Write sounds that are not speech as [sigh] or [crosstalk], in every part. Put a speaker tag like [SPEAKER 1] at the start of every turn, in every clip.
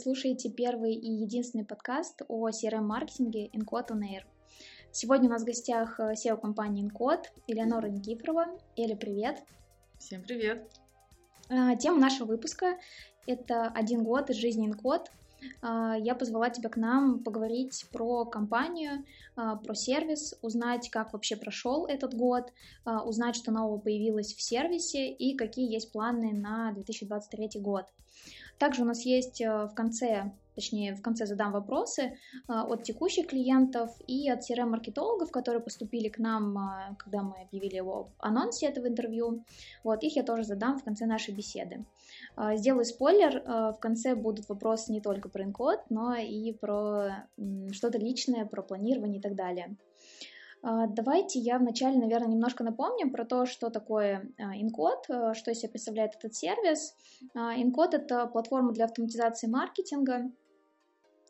[SPEAKER 1] слушаете первый и единственный подкаст о CRM-маркетинге Encode on Air. Сегодня у нас в гостях SEO-компании Encode Элеонора Никифорова. Эля, привет!
[SPEAKER 2] Всем привет!
[SPEAKER 1] А, тема нашего выпуска — это один год из жизни Encode. А, я позвала тебя к нам поговорить про компанию, а, про сервис, узнать, как вообще прошел этот год, узнать, что нового появилось в сервисе и какие есть планы на 2023 год. Также у нас есть э, в конце, точнее в конце задам вопросы э, от текущих клиентов и от CRM-маркетологов, которые поступили к нам, э, когда мы объявили его анонсе этого интервью. Вот, их я тоже задам в конце нашей беседы. Сделаю спойлер, в конце будут вопросы не только про инкод, но и про что-то личное, про планирование и так далее. А, давайте я вначале, наверное, немножко напомню про то, что такое Encode, а, что из себя представляет этот сервис. Encode а, — это платформа для автоматизации маркетинга.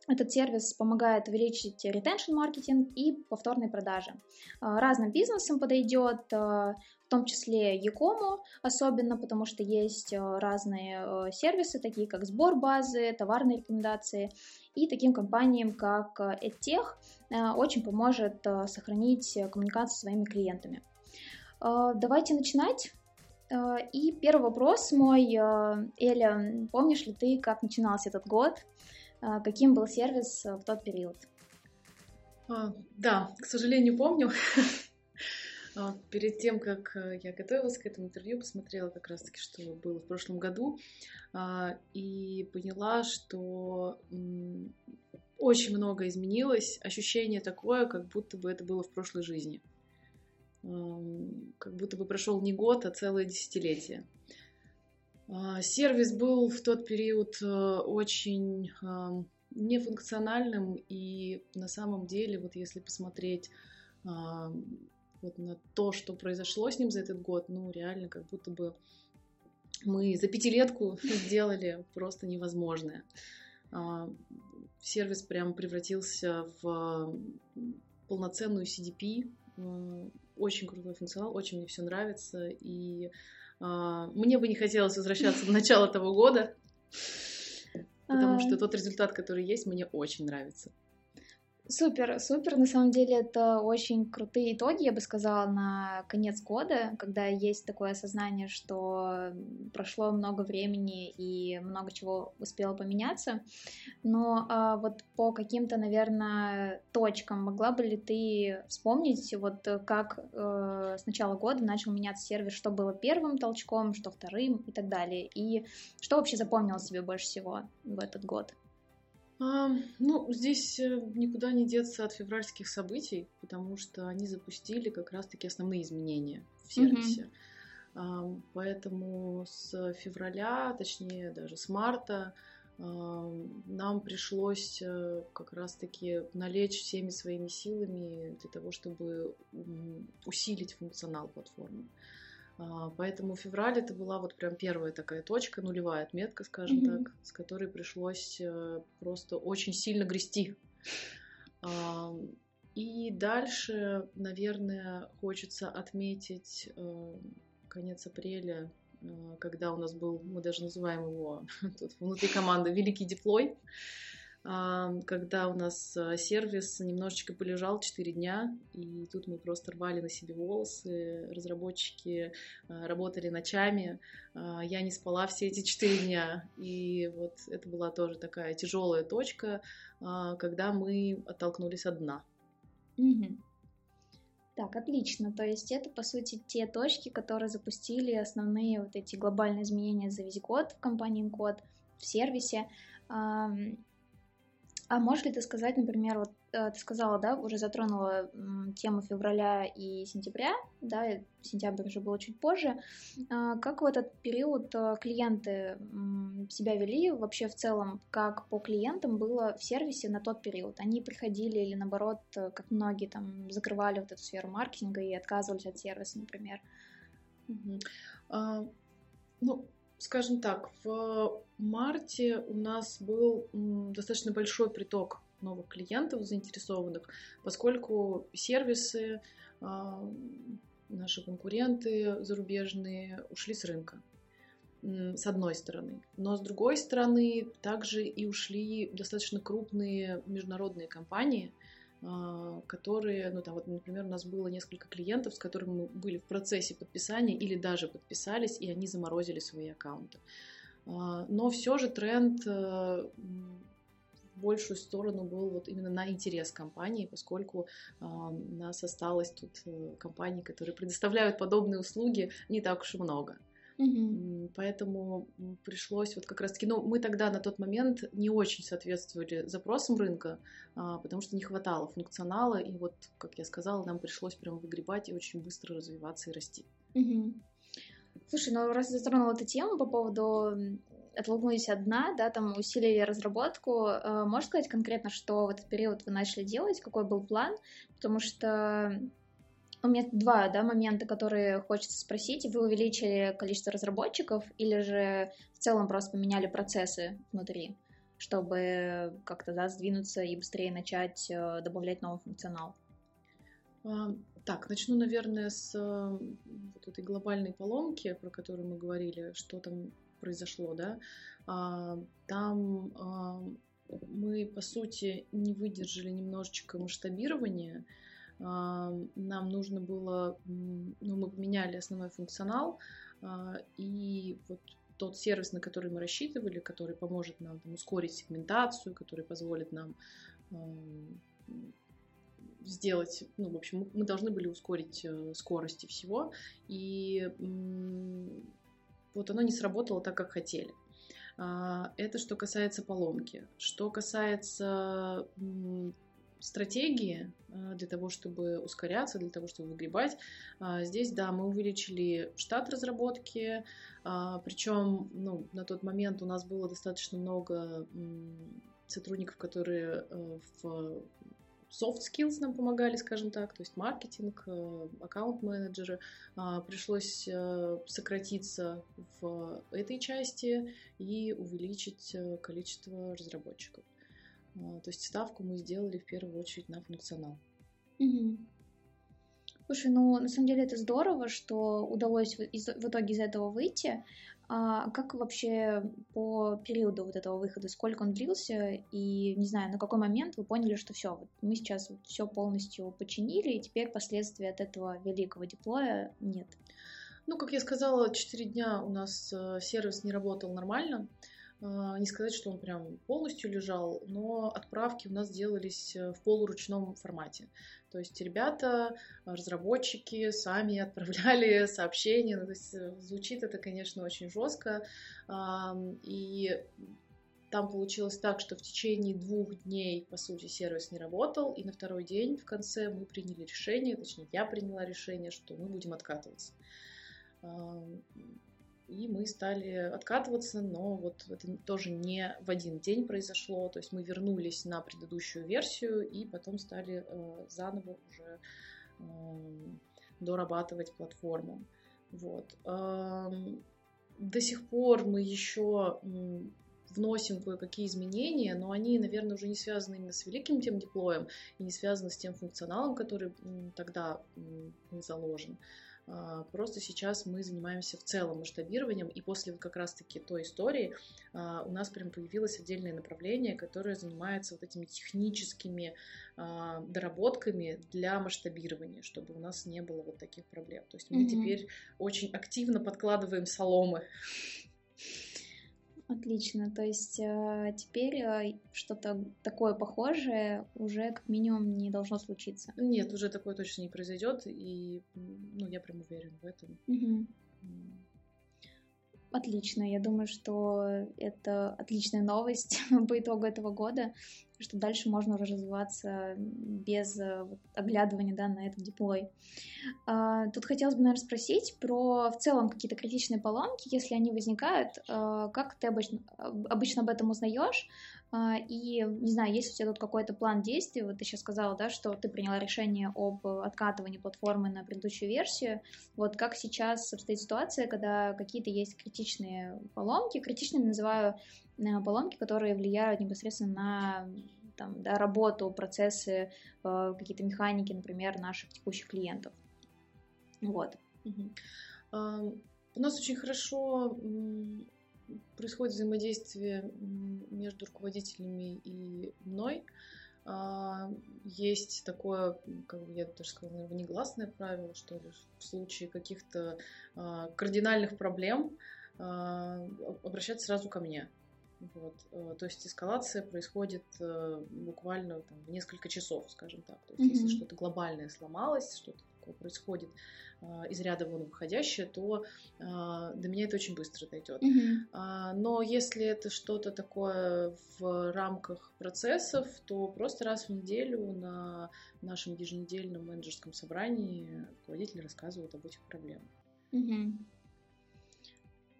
[SPEAKER 1] Этот сервис помогает увеличить retention маркетинг и повторные продажи. Разным бизнесам подойдет, в том числе Якому особенно, потому что есть разные сервисы, такие как сбор базы, товарные рекомендации, и таким компаниям, как EdTech, Э, очень поможет э, сохранить коммуникацию с своими клиентами. Э, давайте начинать. И первый вопрос мой, Эля, помнишь ли ты, как начинался этот год? Каким был сервис в тот период?
[SPEAKER 2] А, да, к сожалению, помню. [laughs] А, перед тем, как я готовилась к этому интервью, посмотрела как раз-таки, что было в прошлом году, а, и поняла, что очень много изменилось. Ощущение такое, как будто бы это было в прошлой жизни. Как будто бы прошел не год, а целое десятилетие. А, сервис был в тот период э, очень нефункциональным, и на самом деле, вот если посмотреть вот на то, что произошло с ним за этот год, ну, реально, как будто бы мы за пятилетку [laughs] сделали просто невозможное. А, сервис прям превратился в полноценную CDP. Э, очень крутой функционал, очень мне все нравится. И а, мне бы не хотелось возвращаться в начало того года, потому а. что тот результат, который есть, мне очень нравится.
[SPEAKER 1] Супер, супер. На самом деле это очень крутые итоги, я бы сказала, на конец года, когда есть такое осознание, что прошло много времени и много чего успело поменяться. Но а, вот по каким-то, наверное, точкам могла бы ли ты вспомнить, вот как э, с начала года начал меняться сервис, что было первым толчком, что вторым и так далее, и что вообще запомнилось себе больше всего в этот год?
[SPEAKER 2] А, ну, здесь э, никуда не деться от февральских событий, потому что они запустили как раз-таки основные изменения в сервисе. А, поэтому с февраля, точнее даже с марта, а, нам пришлось э, как раз-таки налечь всеми своими силами для того, чтобы усилить функционал платформы. А, поэтому февраль это была вот прям первая такая точка, нулевая отметка, скажем mm-hmm. так, с которой пришлось э, просто очень сильно грести. И дальше, наверное, хочется отметить э, конец апреля, э, когда у нас был, мы даже называем его [laughs] тут внутри команды Великий деплой когда у нас а, сервис немножечко полежал 4 дня, и тут мы просто рвали на себе волосы, разработчики а, работали ночами, а, я не спала все эти 4 дня, и вот это была тоже такая тяжелая точка, когда мы оттолкнулись от дна.
[SPEAKER 1] Угу. Так, отлично. То есть это, по сути, те точки, которые запустили основные вот эти глобальные изменения за весь год в компании Encode, в сервисе. А можешь ли ты сказать, например, вот э, ты сказала, да, уже затронула тему февраля и сентября, да, сентябрь уже было чуть позже. А, как в этот период э, клиенты себя вели вообще в целом, как по клиентам было в сервисе на тот период? Они приходили или наоборот, э, как многие там закрывали вот эту сферу маркетинга и отказывались от сервиса, например?
[SPEAKER 2] Угу. А, ну, скажем так, в марте у нас был достаточно большой приток новых клиентов заинтересованных, поскольку сервисы, а, наши конкуренты зарубежные ушли с рынка. с одной стороны. Но с другой стороны, также и ушли достаточно крупные международные компании, а, которые, ну там вот, например, у нас было несколько клиентов, с которыми мы были в процессе подписания или даже подписались, и они заморозили свои аккаунты. А, но все же тренд э, в большую сторону был вот именно на интерес компании, поскольку у нас осталось тут э, компании, которые предоставляют подобные услуги не так уж и много. Угу. Поэтому пришлось вот как раз-таки, ну, мы тогда на тот момент не очень соответствовали запросам рынка, а, потому что не хватало функционала, и вот, как я сказала, нам пришлось прям выгребать и очень быстро развиваться и расти.
[SPEAKER 1] Угу. Слушай, ну раз затронула эту тему по поводу оттолкнулись от дна, да, там усилили разработку. Э, можешь сказать конкретно, что в этот период вы начали делать, какой был план? Потому что у меня два да, момента, которые хочется спросить. Вы увеличили количество разработчиков или же в целом просто поменяли процессы внутри, чтобы как-то да, сдвинуться и быстрее начать э, добавлять новый функционал?
[SPEAKER 2] А, так, начну, наверное, с э, вот этой глобальной поломки, про которую мы говорили, что там произошло, да. А, там а, мы, по сути, не выдержали немножечко масштабирования, нам нужно было, ну, мы поменяли основной функционал, а, и вот тот сервис, на который мы рассчитывали, который поможет нам там, ускорить сегментацию, который позволит нам сделать, ну, в общем, мы должны были ускорить э, скорости всего, и вот оно не сработало так, как хотели. А, это что касается поломки. Что касается стратегии э, для того, чтобы ускоряться, для того, чтобы выгребать. А, здесь, да, мы увеличили штат разработки, а, причем ну, на тот момент у нас было достаточно много сотрудников, которые э, в soft skills нам помогали, скажем так, то есть маркетинг, э, аккаунт-менеджеры. А, пришлось сократиться в этой части и увеличить количество разработчиков. А, то есть ставку мы сделали в первую очередь на функционал.
[SPEAKER 1] Угу. Слушай, ну на самом деле это здорово, что удалось в итоге из этого выйти. А как вообще по периоду вот этого выхода, сколько он длился, и не знаю, на какой момент вы поняли, что все, вот мы сейчас все полностью починили, и теперь последствий от этого великого деплоя нет?
[SPEAKER 2] Ну, как я сказала, 4 дня у нас э, сервис не работал нормально. А, не сказать, что он прям полностью лежал, но отправки у нас делались э, в полуручном формате. То есть ребята, разработчики сами [laughs] отправляли сообщения. Ну, то есть э, звучит это, конечно, очень жестко. И там получилось так, что в течение двух дней, по сути, сервис не работал, и на второй день в конце мы приняли решение, точнее, я приняла решение, что мы будем откатываться и мы стали откатываться, но вот это тоже не в один день произошло, то есть мы вернулись на предыдущую версию и потом стали э, заново уже э, дорабатывать платформу. Вот. Э, до сих пор мы еще вносим кое-какие изменения, но они, наверное, уже не связаны именно с великим тем деплоем и не связаны с тем функционалом, который тогда заложен. А, просто сейчас мы занимаемся в целом масштабированием, и после как раз-таки той истории а, у нас прям появилось отдельное направление, которое занимается вот этими техническими а, доработками для масштабирования, чтобы у нас не было вот таких проблем. То есть мы mm-hmm. теперь очень активно подкладываем соломы
[SPEAKER 1] Отлично. То есть э, теперь э, что-то такое похожее уже как минимум не должно случиться.
[SPEAKER 2] Нет, уже такое точно не произойдет, и ну, я прям уверен в этом.
[SPEAKER 1] Угу. Отлично. Я думаю, что это отличная новость [laughs] по итогу этого года, что дальше можно уже развиваться без э, оглядывания да, на этот деплой. А, тут хотелось бы, наверное, спросить про в целом какие-то критичные поломки, если они возникают, а, как ты обычно, обычно об этом узнаешь? А, и, не знаю, есть у тебя тут какой-то план действий, вот ты сейчас сказала, да, что ты приняла решение об откатывании платформы на предыдущую версию, вот как сейчас обстоит ситуация, когда какие-то есть критичные поломки, критичными называю э, поломки, которые влияют непосредственно на там, да, работу, процессы, э, какие-то механики, например, наших текущих клиентов. Вот.
[SPEAKER 2] У нас очень хорошо происходит взаимодействие между руководителями и мной. А, есть такое, как бы я даже сказала, наверное, негласное правило, что ли, в случае каких-то а, кардинальных проблем а, обращаться сразу ко мне. Вот. Э, то есть эскалация происходит э, буквально там, в несколько часов, скажем так. То есть mm-hmm. если что-то глобальное сломалось, что-то такое происходит э, из ряда вон выходящее, то до меня это очень быстро дойдет. Mm-hmm. Но если это что-то такое в рамках процессов, то просто раз в неделю на нашем еженедельном менеджерском собрании руководитель рассказывает об этих проблемах.
[SPEAKER 1] Mm-hmm.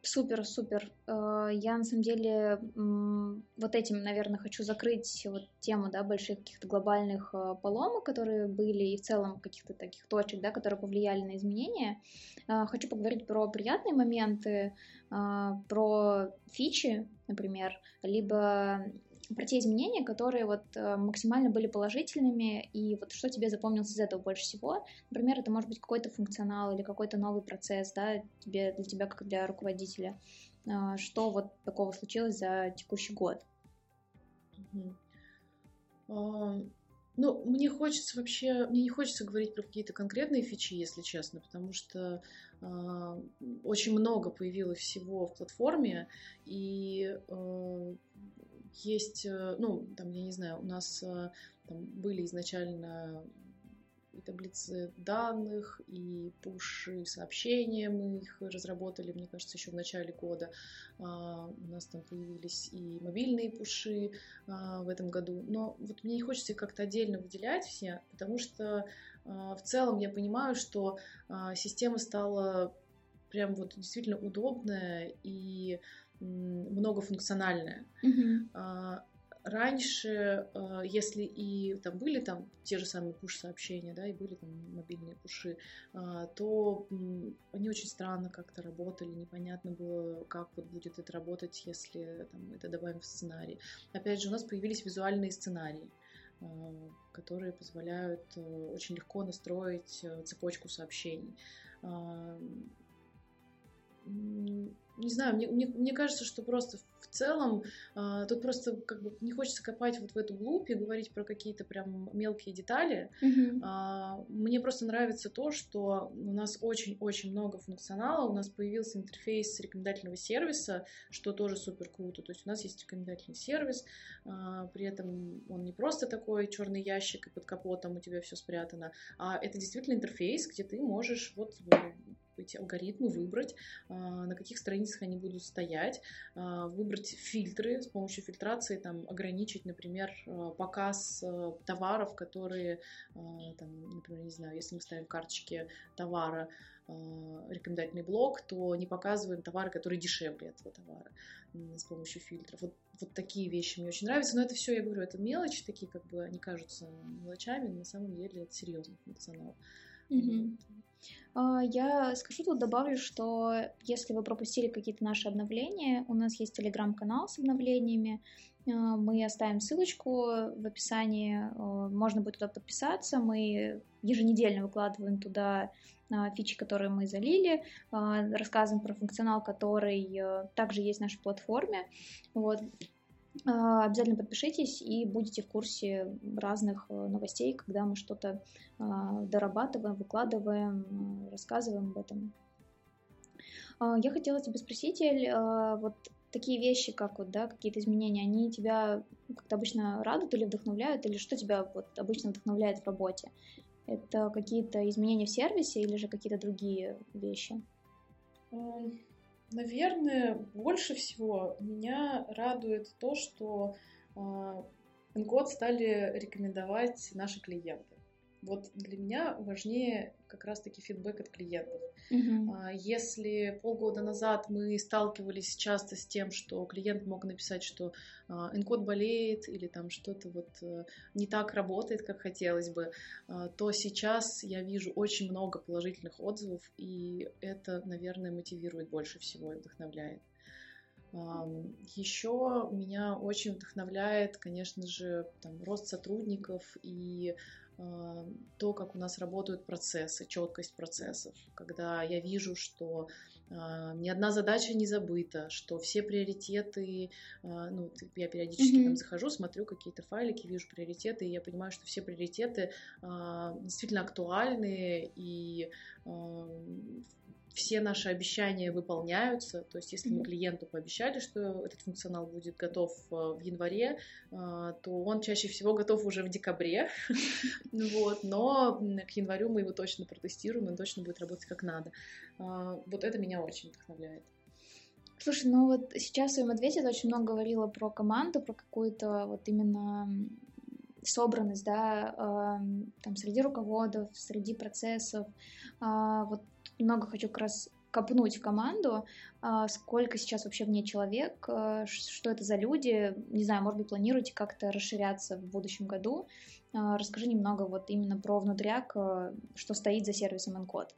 [SPEAKER 1] Супер, супер. Э, я на самом деле вот этим, наверное, хочу закрыть вот тему, да, больших каких-то глобальных э, поломок, которые были, и в целом каких-то таких точек, да, которые повлияли на изменения. Э, хочу поговорить про приятные моменты, про фичи, например, либо про те изменения, которые вот э, максимально были положительными, и вот что тебе запомнилось из этого больше всего. Например, это может быть какой-то функционал или какой-то новый процесс, да, тебе, для тебя как для руководителя. А, что вот такого случилось за текущий год?
[SPEAKER 2] Ну, мне хочется вообще, мне не хочется говорить про какие-то конкретные фичи, если честно, потому что э, очень много появилось всего в платформе, и э, есть, э, ну, там, я не знаю, у нас э, там были изначально и таблицы данных, и пуши сообщения, мы их разработали, мне кажется, еще в начале года. А, у нас там появились и мобильные пуши а, в этом году. Но вот мне не хочется их как-то отдельно выделять все, потому что а, в целом я понимаю, что система стала прям вот действительно удобная и многофункциональная. Mm-hmm. Раньше, а, если и там были там те же самые пуш-сообщения, да, и были там мобильные пуши, а, то они очень странно как-то работали, непонятно было, как вот будет это работать, если там, это добавим в сценарий. Опять же, у нас появились визуальные сценарии которые позволяют э, очень легко настроить э, цепочку сообщений не знаю, мне, мне, мне кажется, что просто в целом э, тут просто как бы не хочется копать вот в эту глубь и говорить про какие-то прям мелкие детали. Mm-hmm. Э, мне просто нравится то, что у нас очень-очень много функционала, у нас появился интерфейс рекомендательного сервиса, что тоже супер круто. То есть у нас есть рекомендательный сервис, э, при этом он не просто такой черный ящик и под капотом у тебя все спрятано, а это действительно интерфейс, где ты можешь вот эти алгоритмы, выбрать, а, на каких страницах они будут стоять, а, выбрать фильтры, с помощью фильтрации там, ограничить, например, а, показ товаров, которые, там, например, не знаю, если мы ставим карточки товара, рекомендательный блок, то не показываем товары, которые дешевле этого товара с помощью фильтров. Вот, вот такие вещи мне очень нравятся, но это все, я говорю, это мелочи такие, как бы они кажутся мелочами, но на самом деле это серьезный функционал.
[SPEAKER 1] Mm-hmm. А, я скажу тут, добавлю, что если вы пропустили какие-то наши обновления, у нас есть телеграм-канал с обновлениями, а, мы оставим ссылочку в описании, а, можно будет туда подписаться, мы еженедельно выкладываем туда фичи, которые мы залили, рассказываем про функционал, который также есть в нашей платформе. Вот. А, обязательно подпишитесь и будете в курсе разных э, новостей, когда мы что-то а, дорабатываем, выкладываем, рассказываем об этом. А, я хотела тебя спросить, Эль, вот такие вещи, как вот, да, какие-то изменения, они тебя как-то обычно радуют или вдохновляют, или что тебя вот обычно вдохновляет в работе? Это какие-то изменения в сервисе или же какие-то другие вещи?
[SPEAKER 2] Наверное, больше всего меня радует то, что э, стали рекомендовать наши клиенты. Вот для меня важнее как раз-таки фидбэк от клиентов. Uh-huh. Если полгода назад мы сталкивались часто с тем, что клиент мог написать, что энкод болеет или там что-то вот э, не так работает, как хотелось бы, а, то сейчас я вижу очень много положительных отзывов, и это, наверное, мотивирует больше всего и вдохновляет. Еще меня очень вдохновляет, конечно же, там, рост сотрудников и то, как у нас работают процессы, четкость процессов, когда я вижу, что а, ни одна задача не забыта, что все приоритеты, а, ну, я периодически mm-hmm. там захожу, смотрю какие-то файлики, вижу приоритеты, и я понимаю, что все приоритеты а, действительно актуальны, и все наши обещания выполняются. То есть, если мы клиенту пообещали, что этот функционал будет готов э, в январе, э, то он чаще всего готов уже в декабре. [laughs] Вот, но к январю мы его точно протестируем, он точно будет работать как надо. Э, вот это меня очень вдохновляет.
[SPEAKER 1] Слушай, ну вот сейчас в своем ответе ты очень много говорила про команду, про какую-то вот именно собранность, да, там среди руководов, среди процессов. Вот немного хочу как раз копнуть в команду, а, сколько сейчас вообще в ней человек, а, что это за люди, не знаю, может быть, планируете как-то расширяться в будущем году. А, расскажи немного вот именно про внутряк, что стоит за сервисом Encode.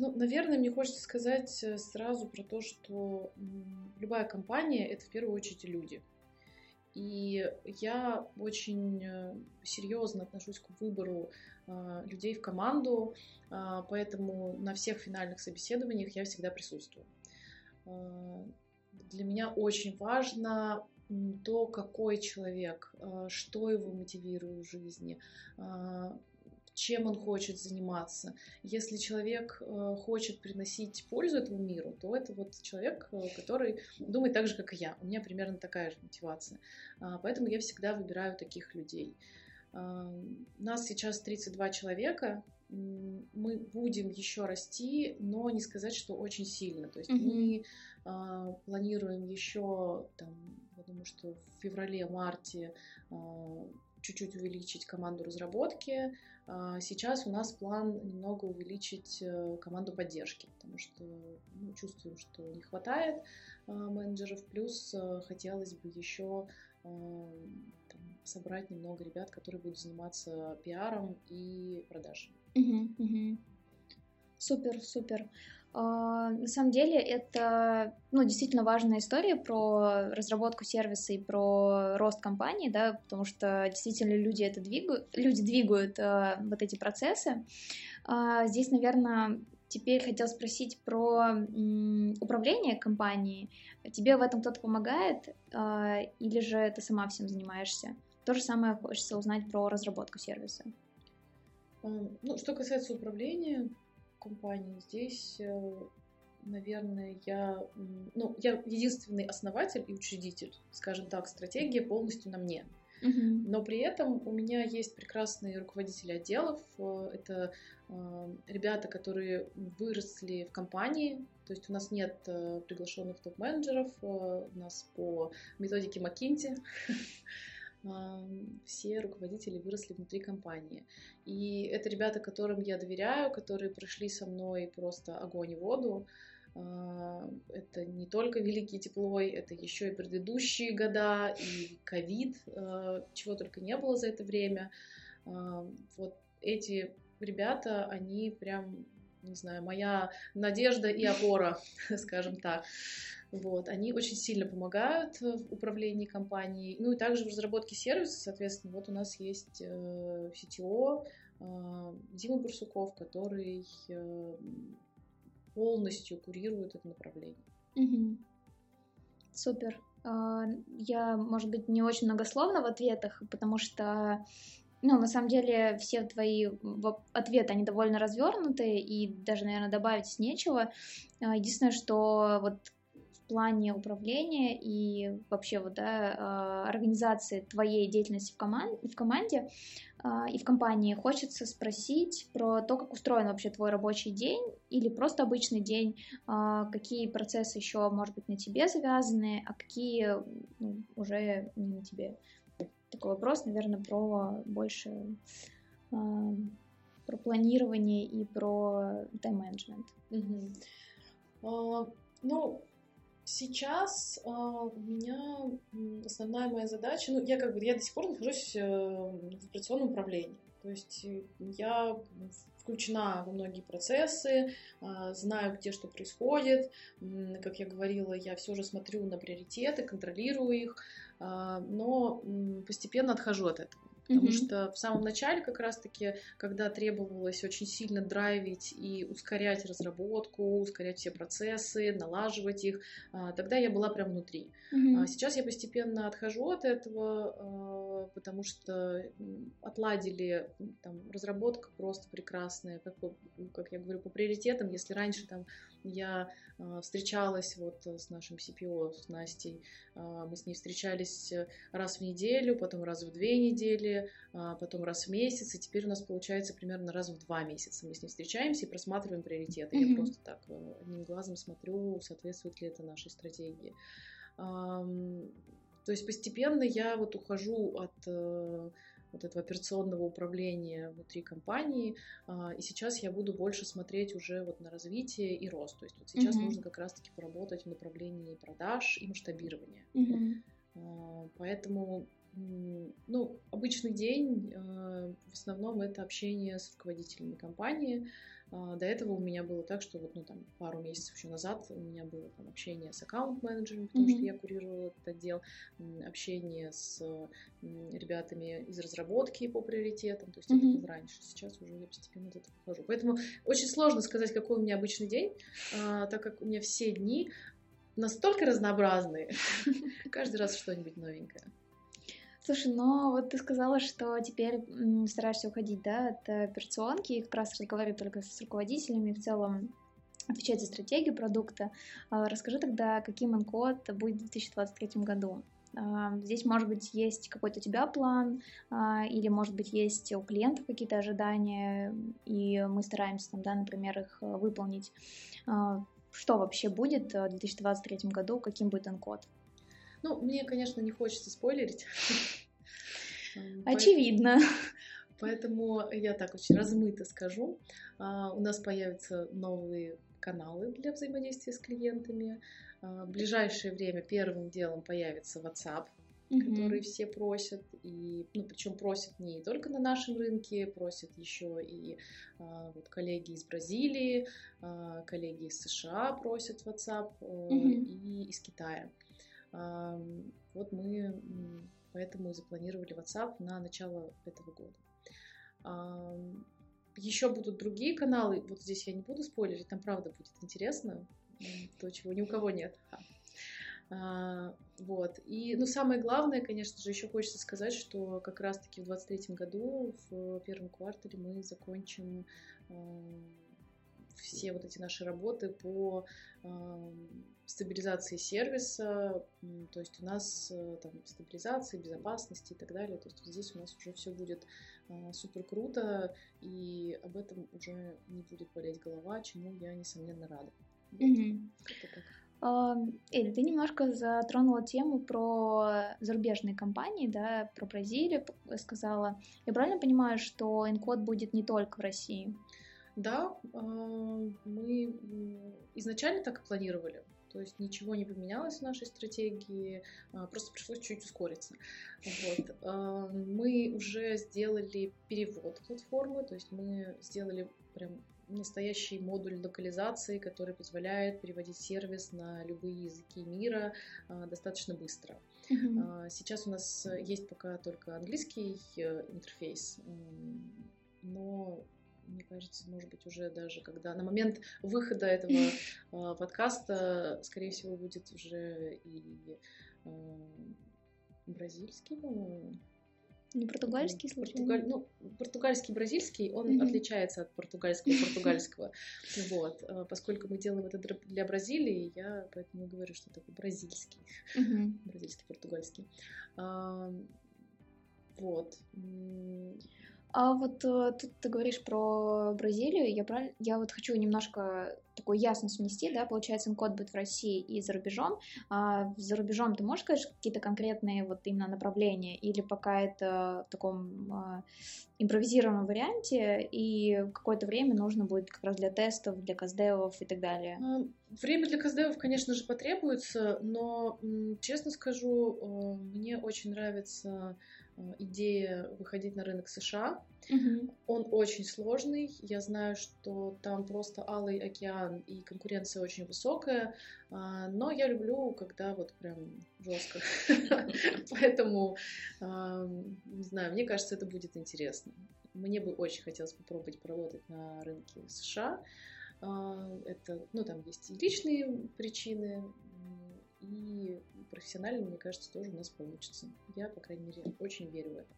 [SPEAKER 2] Ну, наверное, мне хочется сказать э, сразу про то, что любая компания — это в первую очередь люди. И я очень э, серьезно отношусь к выбору а, людей в команду, а, поэтому на всех финальных собеседованиях я всегда присутствую. Для меня очень важно то, какой человек, что его мотивирует в жизни, чем он хочет заниматься. Если человек хочет приносить пользу этому миру, то это вот человек, который думает так же, как и я. У меня примерно такая же мотивация. Поэтому я всегда выбираю таких людей. Нас сейчас 32 человека, мы будем еще расти, но не сказать, что очень сильно. То есть mm-hmm. мы а, планируем еще, там, я думаю, что в феврале-марте а, чуть-чуть увеличить команду разработки. А, сейчас у нас план немного увеличить а, команду поддержки, потому что ну, чувствуем, что не хватает а, менеджеров, плюс а, хотелось бы еще а, собрать немного ребят, которые будут заниматься пиаром и продажами.
[SPEAKER 1] Угу, угу. Супер, супер. Uh, на самом деле это ну, действительно важная история про разработку сервиса и про рост компании, да, потому что действительно люди это двигают, люди двигают uh, вот эти процессы. Uh, здесь, наверное, теперь хотел спросить про м, управление компанией. Тебе в этом кто-то помогает или же ты сама всем занимаешься? То же самое хочется узнать про разработку сервиса.
[SPEAKER 2] Ну, что касается управления компанией, здесь, э, наверное, я, ну, я единственный основатель и учредитель, скажем так, стратегия полностью на мне. Но при этом у меня есть прекрасные руководители отделов. Э, это э, ребята, которые выросли в компании. То есть у нас нет приглашенных топ-менеджеров. У нас по методике Макинти [laughs] все руководители выросли внутри компании. И это ребята, которым я доверяю, которые прошли со мной просто огонь и воду. А, это не только Великий Теплой, это еще и предыдущие года, и ковид, а, чего только не было за это время. А, вот эти ребята, они прям, не знаю, моя надежда и опора, [laughs] скажем так. Вот, они очень сильно помогают в управлении компанией. Ну и также в разработке сервиса, соответственно, вот у нас есть э, CTO э, Дима Бурсуков, который э, полностью курирует это направление.
[SPEAKER 1] Угу. Супер. А, я, может быть, не очень многословна в ответах, потому что ну, на самом деле, все твои ответы, они довольно развернутые, и даже, наверное, добавить нечего. А, единственное, что вот плане управления и вообще вот, да, а, организации твоей деятельности в, коман в команде а, и в компании хочется спросить про то, как устроен вообще твой рабочий день или просто обычный день, а, какие процессы еще, может быть, на тебе завязаны, а какие ну, уже не на тебе. Такой вопрос, наверное, про больше про планирование и про тайм-менеджмент.
[SPEAKER 2] Угу. ну, Сейчас э, у меня основная моя задача, ну, я как бы, я до сих пор нахожусь э, в операционном управлении. То есть э, я включена во многие процессы, а, знаю, где что происходит. Как я говорила, я все же смотрю на приоритеты, контролирую их, а, но постепенно отхожу от этого. Потому mm-hmm. что в самом начале как раз-таки, когда требовалось очень сильно драйвить и ускорять разработку, ускорять все процессы, налаживать их, а, тогда я была прям внутри. Mm-hmm. Сейчас я постепенно отхожу от этого, а, потому что отладили там разработка просто прекрасная, как, как я говорю, по приоритетам. Если раньше там я встречалась вот с нашим CPO, с Настей. Мы с ней встречались раз в неделю, потом раз в две недели, э, потом раз в месяц. И теперь у нас получается примерно раз в два месяца. Мы с ней встречаемся и просматриваем приоритеты. Mm-hmm. Я просто так одним глазом смотрю, соответствует ли это нашей стратегии. То есть постепенно я вот ухожу от вот этого операционного управления внутри компании. А, и сейчас я буду больше смотреть уже вот на развитие и рост. То есть вот сейчас mm-hmm. нужно как раз-таки поработать в направлении продаж и масштабирования. Mm-hmm. Поэтому ну, обычный день а, в основном это общение с руководителями компании, а, до этого у меня было так, что вот, ну, там, пару месяцев еще назад у меня было там, общение с аккаунт-менеджером, потому mm-hmm. что я курировала этот отдел, общение с ребятами из разработки по приоритетам, то есть mm-hmm. это было раньше, сейчас уже я постепенно от этого ухожу. Поэтому очень сложно сказать, какой у меня обычный день, а, так как у меня все дни настолько разнообразные, [laughs] каждый раз что-нибудь новенькое.
[SPEAKER 1] Слушай, но вот ты сказала, что теперь стараешься уходить, да, от операционки и как раз разговаривать только с руководителями, в целом отвечать за стратегию продукта. А, расскажи тогда, каким инкод будет в 2023 году? А, здесь, может быть, есть какой-то у тебя план, а, или, может быть, есть у клиентов какие-то ожидания, и мы стараемся, там, да, например, их выполнить. Что вообще будет в 2023 году, каким будет инкод?
[SPEAKER 2] Ну, мне, конечно, не хочется спойлерить. [laughs]
[SPEAKER 1] Очевидно.
[SPEAKER 2] Поэтому я так очень размыто скажу. А, у нас появятся новые каналы для взаимодействия с клиентами. А, в ближайшее время первым делом появится WhatsApp, mm-hmm. который все просят, и, ну, причем просят не только на нашем рынке, просят еще и а, вот коллеги из Бразилии, а, коллеги из США просят WhatsApp mm-hmm. и из Китая. Вот мы поэтому и запланировали WhatsApp на начало этого года. Еще будут другие каналы, вот здесь я не буду спойлерить, там правда будет интересно, то, чего ни у кого нет. А, вот. И, ну, самое главное, конечно же, еще хочется сказать, что как раз-таки в 2023 году, в первом квартале, мы закончим все вот эти наши работы по э, стабилизации сервиса, то есть у нас э, там стабилизация, безопасности и так далее, то есть здесь у нас уже все будет э, супер круто, и об этом уже не будет болеть голова, чему я, несомненно, рада.
[SPEAKER 1] Mm-hmm. Эль, ты немножко затронула тему про зарубежные компании, да, про Бразилию сказала. Я правильно понимаю, что Encode будет не только в России?
[SPEAKER 2] Да, а, мы изначально так и планировали. То есть ничего не поменялось в нашей стратегии, а, просто пришлось чуть ускориться. Вот. [laughs] А, мы уже сделали перевод платформы, то есть мы сделали прям настоящий модуль локализации, который позволяет переводить сервис на любые языки мира достаточно быстро. Mm-hmm. Сейчас у нас есть пока только английский э, интерфейс, но мне кажется, может быть, уже даже когда на момент выхода этого э, [laughs] подкаста, скорее всего, будет уже и э, бразильский, по-моему.
[SPEAKER 1] Не португальский случай?
[SPEAKER 2] Португаль... Ну, португальский, бразильский, он mm-hmm. отличается от португальского [laughs] португальского. Вот. А, поскольку мы делаем это для Бразилии, я поэтому говорю, что такое бразильский. Бразильский, португальский. Вот.
[SPEAKER 1] А вот э, тут ты говоришь про Бразилию, я, правильно, я вот хочу немножко такую ясность внести, да, получается, код будет в России и за рубежом. А за рубежом ты можешь сказать какие-то конкретные вот именно направления или пока это в таком э, импровизированном варианте и какое-то время нужно будет как раз для тестов, для каздевов и так далее? А,
[SPEAKER 2] время для каздевов, конечно же, потребуется, но, честно скажу, э, мне очень нравится идея выходить на рынок США. Угу. Он очень сложный. Я знаю, что там просто алый океан и конкуренция очень высокая. А, но я люблю, когда вот прям жестко. [laughs] Поэтому, не знаю, мне кажется, это будет интересно. Мне бы очень хотелось попробовать поработать на рынке США. А, это, ну, там есть и личные причины, и профессионально, мне кажется, тоже у нас получится. Я, по крайней мере, очень верю в это.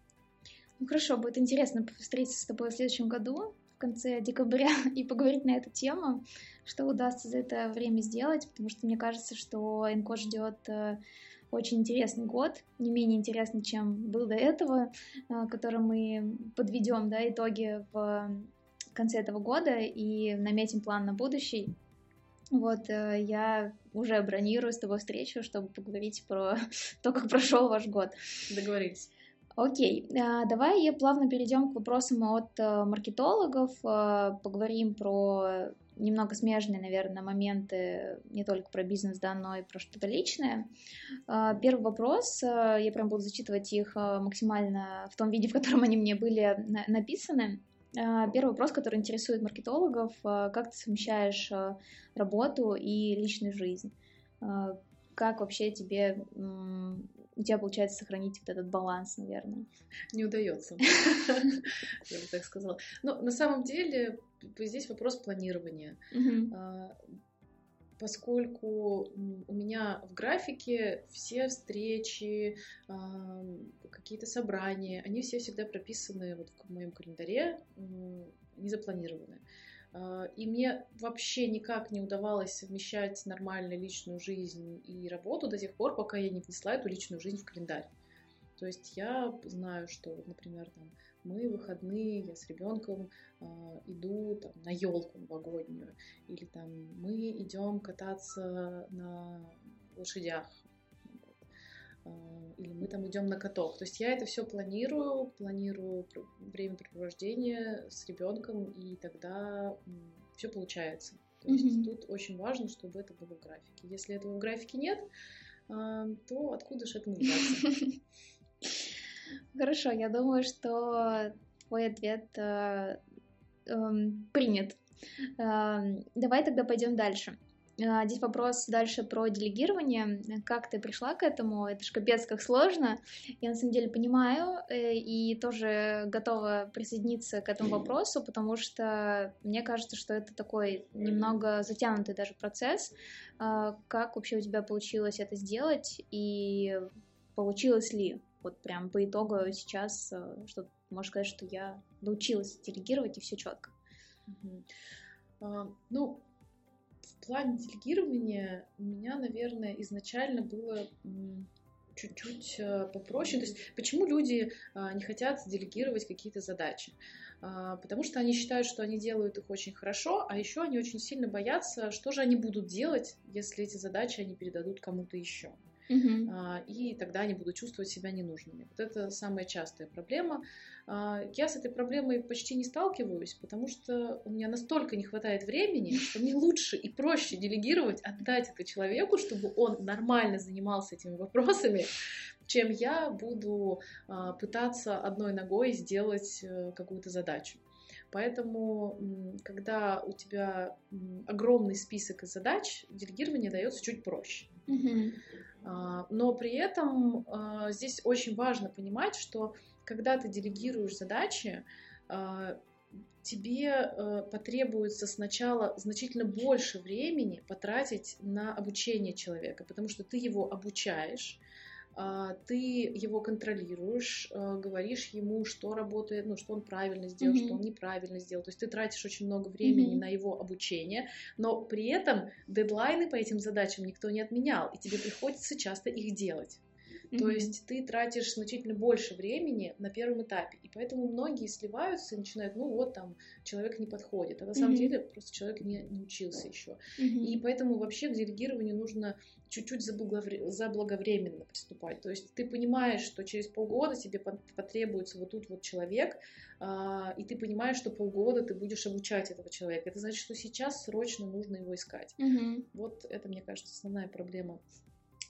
[SPEAKER 1] Ну хорошо, будет интересно встретиться с тобой в следующем году, в конце декабря, [laughs] и поговорить на эту тему, что удастся за это время сделать, потому что мне кажется, что Энкод ждет э, очень интересный год, не менее интересный, чем был до этого, э, который мы подведем да, итоги в конце этого года и наметим план на будущий. Вот э, я уже бронирую с тобой встречу, чтобы поговорить про [laughs] то, как прошел ваш год.
[SPEAKER 2] Договорились.
[SPEAKER 1] Окей, а, давай плавно перейдем к вопросам от э, маркетологов, э, поговорим про немного смежные, наверное, моменты, не только про бизнес, да, но и про что-то личное. Первый вопрос, я прям буду зачитывать их максимально в том виде, в котором они мне были написаны. А, первый вопрос, который интересует маркетологов, а, как ты совмещаешь а, работу и личную жизнь? Как вообще тебе у тебя получается сохранить вот этот баланс, наверное?
[SPEAKER 2] Не удается, [laughs] я бы так сказала. Но на самом деле здесь вопрос планирования поскольку у меня в графике все встречи, какие-то собрания, они все всегда прописаны вот в моем календаре, не запланированы. А, и мне вообще никак не удавалось совмещать нормально личную жизнь и работу до тех пор, пока я не внесла эту личную жизнь в календарь. То есть я знаю, что, например, там, мы выходные, я с ребенком э, иду там, на елку новогоднюю, или там мы идем кататься на лошадях, э, или мы там идем на каток. То есть я это все планирую, планирую времяпрепровождение с ребенком, и тогда все получается. То есть mm-hmm. тут очень важно, чтобы это было в графике. Если этого в графике нет, э, то откуда же этому взяться? [laughs]
[SPEAKER 1] Хорошо, я думаю, что твой ответ э, э, принят. Э, давай тогда пойдем дальше. Э, здесь вопрос дальше про делегирование. Как ты пришла к этому? Это же капец как сложно. Я на самом деле понимаю э, и тоже готова присоединиться к этому вопросу, потому что мне кажется, что это такой немного затянутый даже процесс. Э, как вообще у тебя получилось это сделать и получилось ли? Вот прям по итогу сейчас, э, что можешь сказать, что я научилась делегировать и все четко.
[SPEAKER 2] А, ну, в плане делегирования у меня, наверное, изначально было чуть-чуть э, попроще. То есть почему люди а, не хотят делегировать какие-то задачи? А, потому что они считают, что они делают их очень хорошо, а еще они очень сильно боятся, что же они будут делать, если эти задачи они передадут кому-то еще uh и тогда они будут чувствовать себя ненужными. Вот это самая частая проблема. А, я с этой проблемой почти не сталкиваюсь, потому что у меня настолько не хватает времени, что мне лучше и проще делегировать, отдать это человеку, чтобы он нормально занимался этими вопросами, чем я буду а, пытаться одной ногой сделать э, какую-то задачу. Поэтому, когда у тебя огромный список задач, делегирование дается чуть проще. Mm-hmm. Но при этом а, здесь очень важно понимать, что когда ты делегируешь задачи, а, тебе потребуется сначала значительно больше времени потратить на обучение человека, потому что ты его обучаешь, а, ты его контролируешь, а, говоришь ему, что работает, ну, что он правильно сделал, mm-hmm. что он неправильно сделал. То есть ты тратишь очень много времени mm-hmm. на его обучение, но при этом дедлайны по этим задачам никто не отменял, и тебе приходится часто их делать. Mm-hmm. То есть ты тратишь значительно больше времени на первом этапе. И поэтому многие сливаются и начинают, ну вот там человек не подходит. А на самом mm-hmm. деле просто человек не, не учился еще. Mm-hmm. И поэтому вообще к делегированию нужно чуть-чуть заблаговременно приступать. То есть ты понимаешь, что через полгода тебе потребуется вот тут вот человек, а, и ты понимаешь, что полгода ты будешь обучать этого человека. Это значит, что сейчас срочно нужно его искать. Mm-hmm. Вот это, мне кажется, основная проблема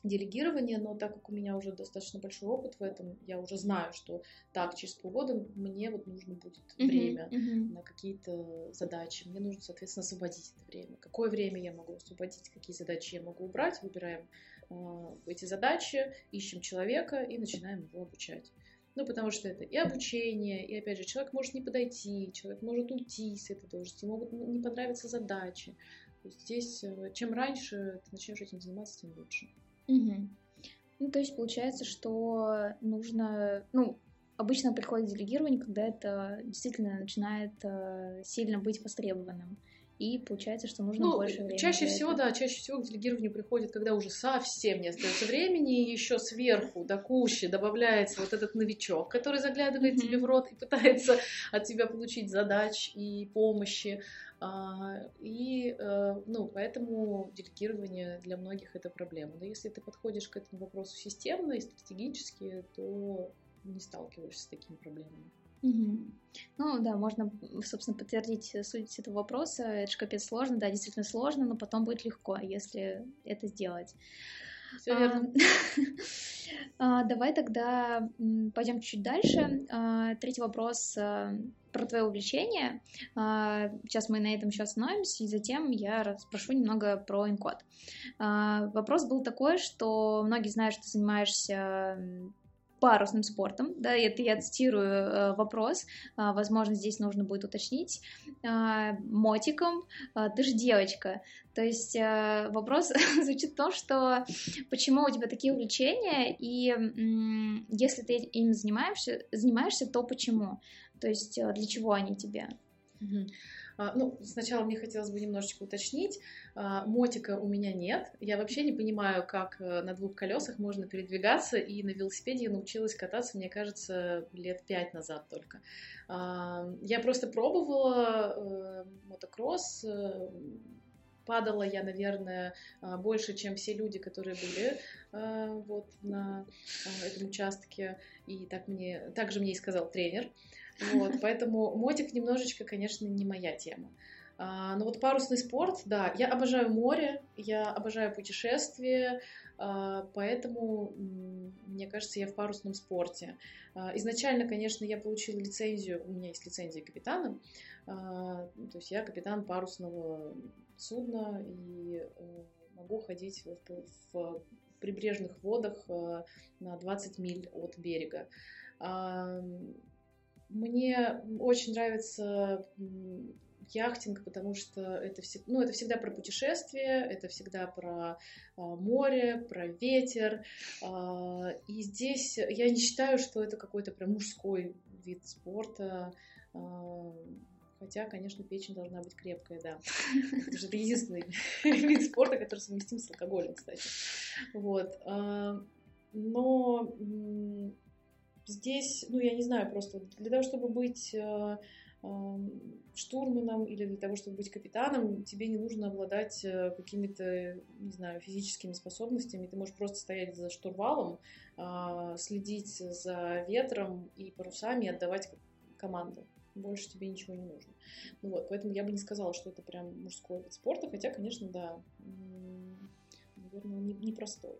[SPEAKER 2] делегирование, но так как у меня уже достаточно большой опыт в этом, я уже знаю, что так, через полгода мне вот нужно будет uh-huh, время uh-huh. на какие-то задачи, мне нужно, соответственно, освободить это время. Какое время я могу освободить, какие задачи я могу убрать, выбираем э, эти задачи, ищем человека и начинаем его обучать. Ну, потому что это и обучение, и, опять же, человек может не подойти, человек может уйти с этой должности, могут не понравиться задачи. То есть здесь, э, чем раньше ты начнешь этим заниматься, тем лучше.
[SPEAKER 1] Угу. Ну, то есть получается, что нужно, ну, обычно приходит делегирование, когда это действительно начинает э, сильно быть востребованным и получается, что нужно ну, больше времени.
[SPEAKER 2] Чаще всего, да, чаще всего к делегированию приходит, когда уже совсем не остается времени, и еще сверху до кущи добавляется вот этот новичок, который заглядывает mm-hmm. тебе в рот и пытается от тебя получить задач и помощи. А, и, э, ну, поэтому делегирование для многих это проблема. Но если ты подходишь к этому вопросу системно и стратегически, то не сталкиваешься с такими проблемами.
[SPEAKER 1] Угу. Ну да, можно, собственно, подтвердить суть этого вопроса. Это же капец сложно, да, действительно сложно, но потом будет легко, если это сделать.
[SPEAKER 2] Все верно. [laughs]
[SPEAKER 1] А, давай тогда пойдем чуть дальше. А, третий вопрос а, про твое увлечение. Сейчас мы на этом еще остановимся, и затем я спрошу немного про инкод. Вопрос был такой, что многие знают, что ты занимаешься парусным спортом, да, это я цитирую э, вопрос, э, возможно, здесь нужно будет уточнить, э, мотиком, э, ты же девочка, то есть э, вопрос [laughs] звучит в том, что почему у тебя такие увлечения, и если ты им занимаешься, занимаешься, то почему, то есть э, для чего они тебе?
[SPEAKER 2] Mm-hmm. А, ну, сначала мне хотелось бы немножечко уточнить. А, мотика у меня нет. Я вообще не понимаю, как э, на двух колесах можно передвигаться, и на велосипеде я научилась кататься, мне кажется, лет пять назад только. А, я просто пробовала э, мотокросс, э, падала я, наверное, больше, чем все люди, которые были вот на этом участке. И так мне, также мне и сказал тренер. Вот, поэтому мотик немножечко, конечно, не моя тема. А, но вот парусный спорт, да, я обожаю море, я обожаю путешествия, а, поэтому, мне кажется, я в парусном спорте. А, изначально, конечно, я получила лицензию, у меня есть лицензия капитана, а, то есть я капитан парусного судна и э, могу ходить в, в прибрежных водах э, на 20 миль от берега. Мне очень нравится яхтинг, потому что это, ну, это всегда про путешествие, это всегда про а, море, про ветер. А, и здесь я не считаю, что это какой-то прям мужской вид спорта. А, хотя, конечно, печень должна быть крепкая, да. Это же единственный [laughs] вид спорта, который совместим с алкоголем, кстати. Вот. Но здесь, ну, я не знаю, просто для того, чтобы быть э, штурманом или для того, чтобы быть капитаном, тебе не нужно обладать э, какими-то, не знаю, физическими способностями. Ты можешь просто стоять за штурвалом, а, следить за ветром и парусами и отдавать команду. Больше тебе ничего не нужно. Ну вот, поэтому я бы не сказала, что это прям мужской вид спорта, хотя, конечно, да, наверное, непростой. Не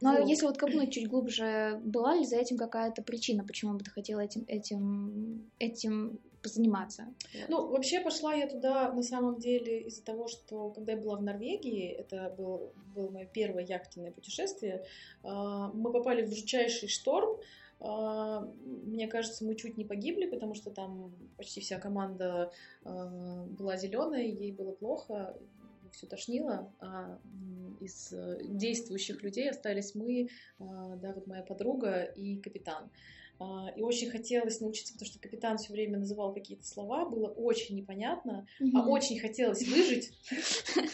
[SPEAKER 1] но вот. если вот копнуть чуть глубже, была ли за этим какая-то причина, почему бы ты хотела этим, этим, этим заниматься?
[SPEAKER 2] Ну, вообще пошла я туда на самом деле из-за того, что когда я была в Норвегии, это был, было мое первое яхтенное путешествие, а, мы попали в жутчайший шторм, а, мне кажется, мы чуть не погибли, потому что там почти вся команда а, была зеленая, ей было плохо все тошнило, а из э, действующих людей остались мы, а, да, вот моя подруга и капитан. А, и очень хотелось научиться, потому что капитан все время называл какие-то слова, было очень непонятно, mm-hmm. а очень хотелось выжить. [laughs]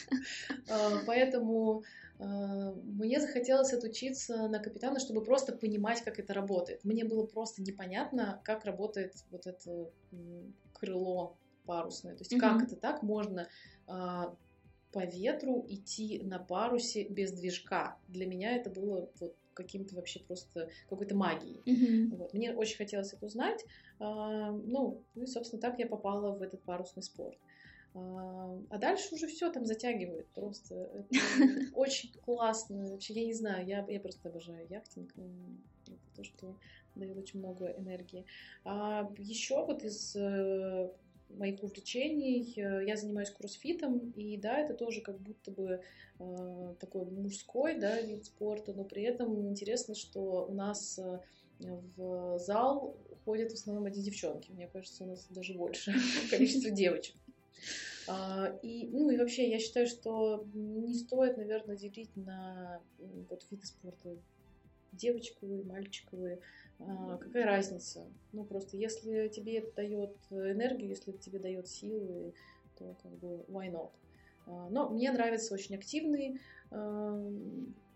[SPEAKER 2] А, поэтому мне захотелось отучиться на капитана, чтобы просто понимать, как это работает. Мне было просто непонятно, как работает вот это крыло парусное. То есть mm-hmm. как это так можно по ветру идти на парусе без движка. Для меня это было вот каким-то вообще просто какой-то магией. Mm-hmm. Вот. Мне очень хотелось это узнать. А, ну, и, собственно, так я попала в этот парусный спорт. А, а дальше уже все там затягивает просто. [laughs] Очень классно. Вообще, я не знаю, я, я просто обожаю яхтинг. Это то, что дает очень много энергии. А еще вот из э, моих увлечений э, я занимаюсь кроссфитом, и да, это тоже как будто бы э, такой мужской да, вид спорта, но при этом интересно, что у нас э, в зал ходят в основном одни девчонки. Мне кажется, у нас даже больше [laughs] количество [laughs] девочек. А, и, ну и вообще, я считаю, что не стоит, наверное, делить на вот виды спорта девочковые, мальчиковые. А, какая разница? Ну просто, если тебе это дает энергию, если это тебе дает силы, то как бы why not? А, но мне нравится очень активный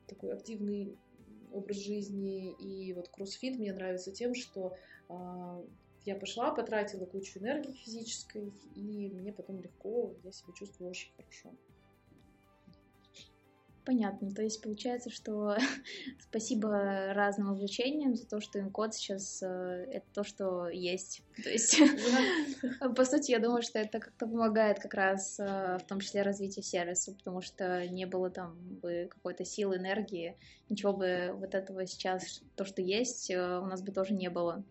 [SPEAKER 2] такой активный образ жизни. И вот кроссфит мне нравится тем, что я пошла, потратила кучу энергии физической, и мне потом легко, я себя чувствую очень хорошо.
[SPEAKER 1] Понятно. То есть получается, что [laughs] спасибо разным увлечениям за то, что инкод сейчас э, это то, что есть. [laughs] То есть, [laughs] по сути, я думаю, что это как-то помогает как раз э, в том числе развитию сервиса, потому что не было там бы какой-то силы, энергии, ничего бы вот этого сейчас, то, что есть, э, у нас бы тоже не было.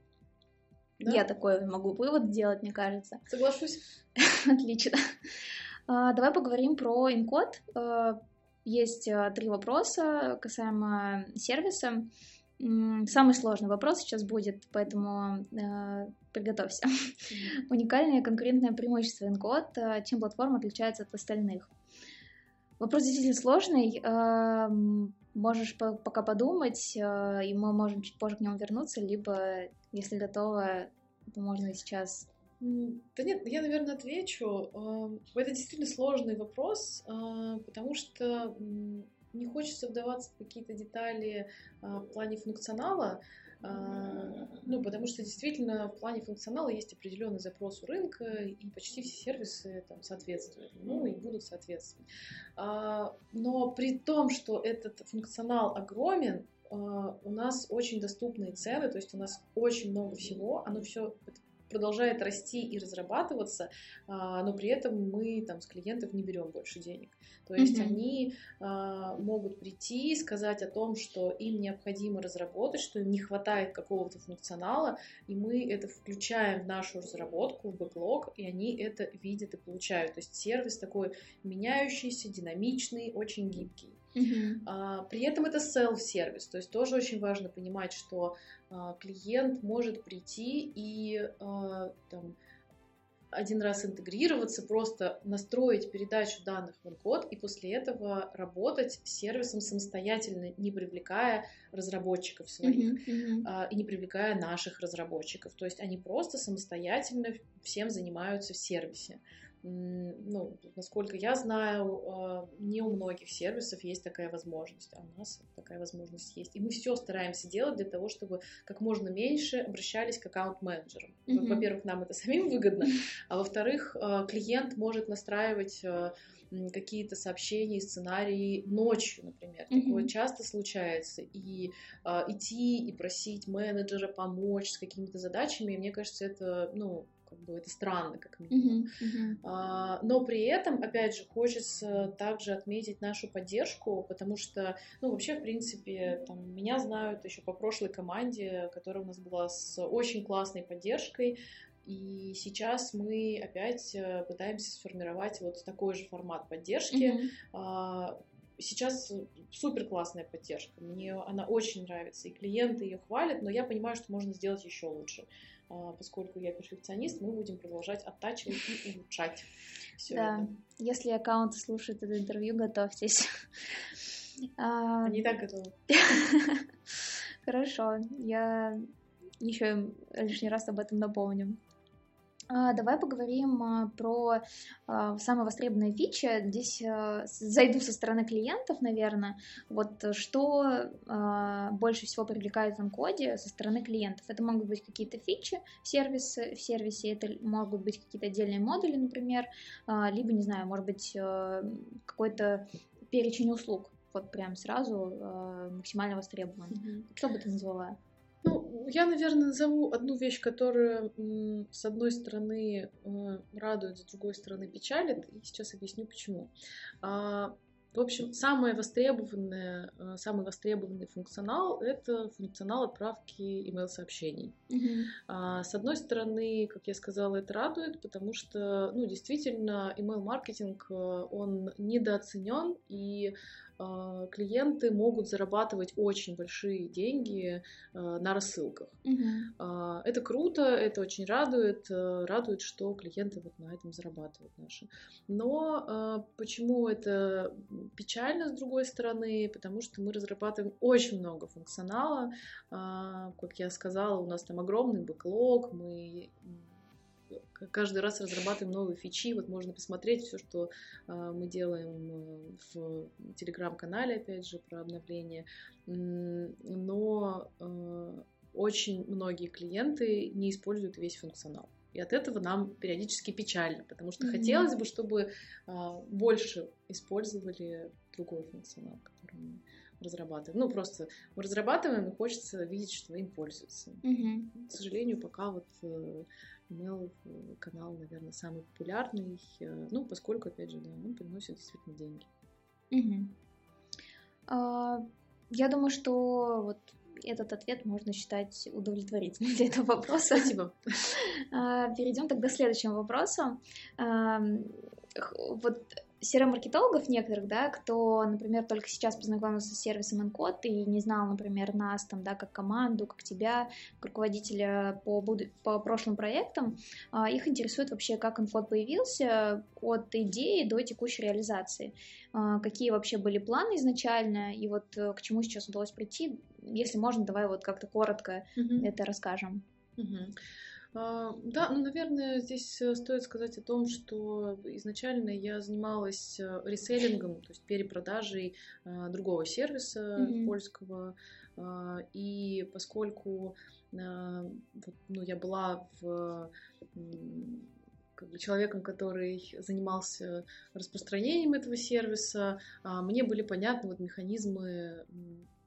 [SPEAKER 1] Да? Я такой могу вывод сделать, мне кажется.
[SPEAKER 2] Соглашусь.
[SPEAKER 1] Отлично. А, давай поговорим про инкод. Есть а, три вопроса касаемо сервиса. Самый сложный вопрос сейчас будет, поэтому э, приготовься. Mm-hmm. Уникальное конкурентное преимущество Encode. Чем платформа отличается от остальных? Вопрос действительно сложный. Э, можешь по пока подумать, э, и мы можем чуть позже к нему вернуться, либо если готова, то можно сейчас.
[SPEAKER 2] Да нет, я, наверное, отвечу. Это действительно сложный вопрос, а, потому что не хочется вдаваться в какие-то детали а, в плане функционала, а, ну, потому что действительно в плане функционала есть определенный запрос у рынка, и почти все сервисы там соответствуют, ну и будут соответствовать. Но при том, что этот функционал огромен, у нас очень доступные цены, то есть у нас очень много всего, оно все продолжает расти и разрабатываться, а, но при этом мы там с клиентов не берем больше денег. То есть mm-hmm. они а, могут прийти, сказать о том, что им необходимо разработать, что им не хватает какого-то функционала, и мы это включаем в нашу разработку, в бэклог, и они это видят и получают. То есть сервис такой меняющийся, динамичный, очень гибкий. Uh-huh. А, при этом это self-сервис, то есть тоже очень важно понимать, что а, клиент может прийти и а, там, один раз интегрироваться, просто настроить передачу данных в код и после этого работать с сервисом самостоятельно, не привлекая разработчиков своих uh-huh, uh-huh. и не привлекая наших разработчиков. То есть они просто самостоятельно всем занимаются в сервисе ну, насколько я знаю, а, не у многих сервисов есть такая возможность, а у нас такая возможность есть. И мы все стараемся делать для того, чтобы как можно меньше обращались к аккаунт-менеджерам. Mm-hmm. Во-первых, нам это [laughs] самим выгодно, [laughs] а во-вторых, а, клиент может настраивать а, какие-то сообщения, сценарии ночью, например. Mm-hmm. Такое часто случается. И э, идти и просить менеджера помочь с какими-то задачами, мне кажется, это, ну, как бы это странно, как минимум. Uh-huh, uh-huh. А, но при этом, опять же, хочется также отметить нашу поддержку, потому что, ну, вообще, в принципе, там, меня знают еще по прошлой команде, которая у нас была с очень классной поддержкой, и сейчас мы опять э, пытаемся сформировать вот такой же формат поддержки. Uh-huh. Сейчас супер классная поддержка. Мне она очень нравится, и клиенты ее хвалят, но я понимаю, что можно сделать еще лучше. А, поскольку я перфекционист, мы будем продолжать оттачивать и улучшать все да. это.
[SPEAKER 1] Если аккаунты слушают это интервью, готовьтесь. [laughs]
[SPEAKER 2] Они и так готовы. [laughs]
[SPEAKER 1] Хорошо, я еще лишний раз об этом напомню. А, давай поговорим а, про а, самые востребованные фичи. Здесь зайду со стороны клиентов, наверное. Вот что больше всего привлекает в Анкоде со стороны клиентов. Это могут быть какие-то фичи в сервисе, в сервисе, это могут быть какие-то отдельные модули, например, либо, не знаю, может быть, какой-то перечень услуг. Вот прям сразу максимально востребован. Mm-hmm. Что бы ты назвала?
[SPEAKER 2] Ну, я, наверное, назову одну вещь, которая, с одной стороны, э, радует, с другой стороны, печалит, и сейчас объясню почему. А, в общем, самое востребованное, э, самый востребованный функционал — это функционал отправки email-сообщений. Mm-hmm. С одной стороны, как я сказала, это радует, потому что, ну, действительно, email-маркетинг, э, он недооценен, и а, клиенты могут зарабатывать очень большие деньги а, на рассылках. Угу. Это круто, это очень радует, э, радует, что клиенты вот на этом зарабатывают наши. Но почему это печально с другой стороны? Потому что мы разрабатываем очень много функционала. Как я сказала, у нас там огромный бэклог, мы каждый раз разрабатываем новые фичи. Вот можно посмотреть все, что э, мы делаем э, в телеграм-канале, опять же, про обновление. Но э, очень многие клиенты не используют весь функционал. И от этого нам периодически печально, потому что mm-hmm. хотелось бы, чтобы э, больше использовали другой функционал, который мы разрабатываем. Ну, просто мы разрабатываем, и хочется видеть, что им пользуются. Mm-hmm. К сожалению, пока вот Email канал, наверное, самый популярный, э, ну, поскольку, опять же, да, он приносит действительно деньги.
[SPEAKER 1] Угу. А, я думаю, что вот этот ответ можно считать удовлетворительным [laughs] для этого вопроса.
[SPEAKER 2] Спасибо.
[SPEAKER 1] А, перейдем тогда к следующему вопросу. Вот CRM-маркетологов некоторых, да, кто, например, только сейчас познакомился с сервисом Encode и не знал, например, нас там, да, как команду, как тебя, как руководителя по, буду... по прошлым проектам, а, их интересует вообще, как Encode появился от идеи до текущей реализации. А, какие вообще были планы изначально и вот э, к чему сейчас удалось прийти. Если можно, давай вот как-то коротко mm-hmm. это расскажем.
[SPEAKER 2] Mm-hmm. А, да, ну, наверное, здесь э, стоит сказать о том, что изначально я занималась э, реселлингом, то есть перепродажей а, другого сервиса mm-hmm. польского. А, и поскольку ну, я была в как бы человеком, который занимался распространением этого сервиса, мне были понятны вот механизмы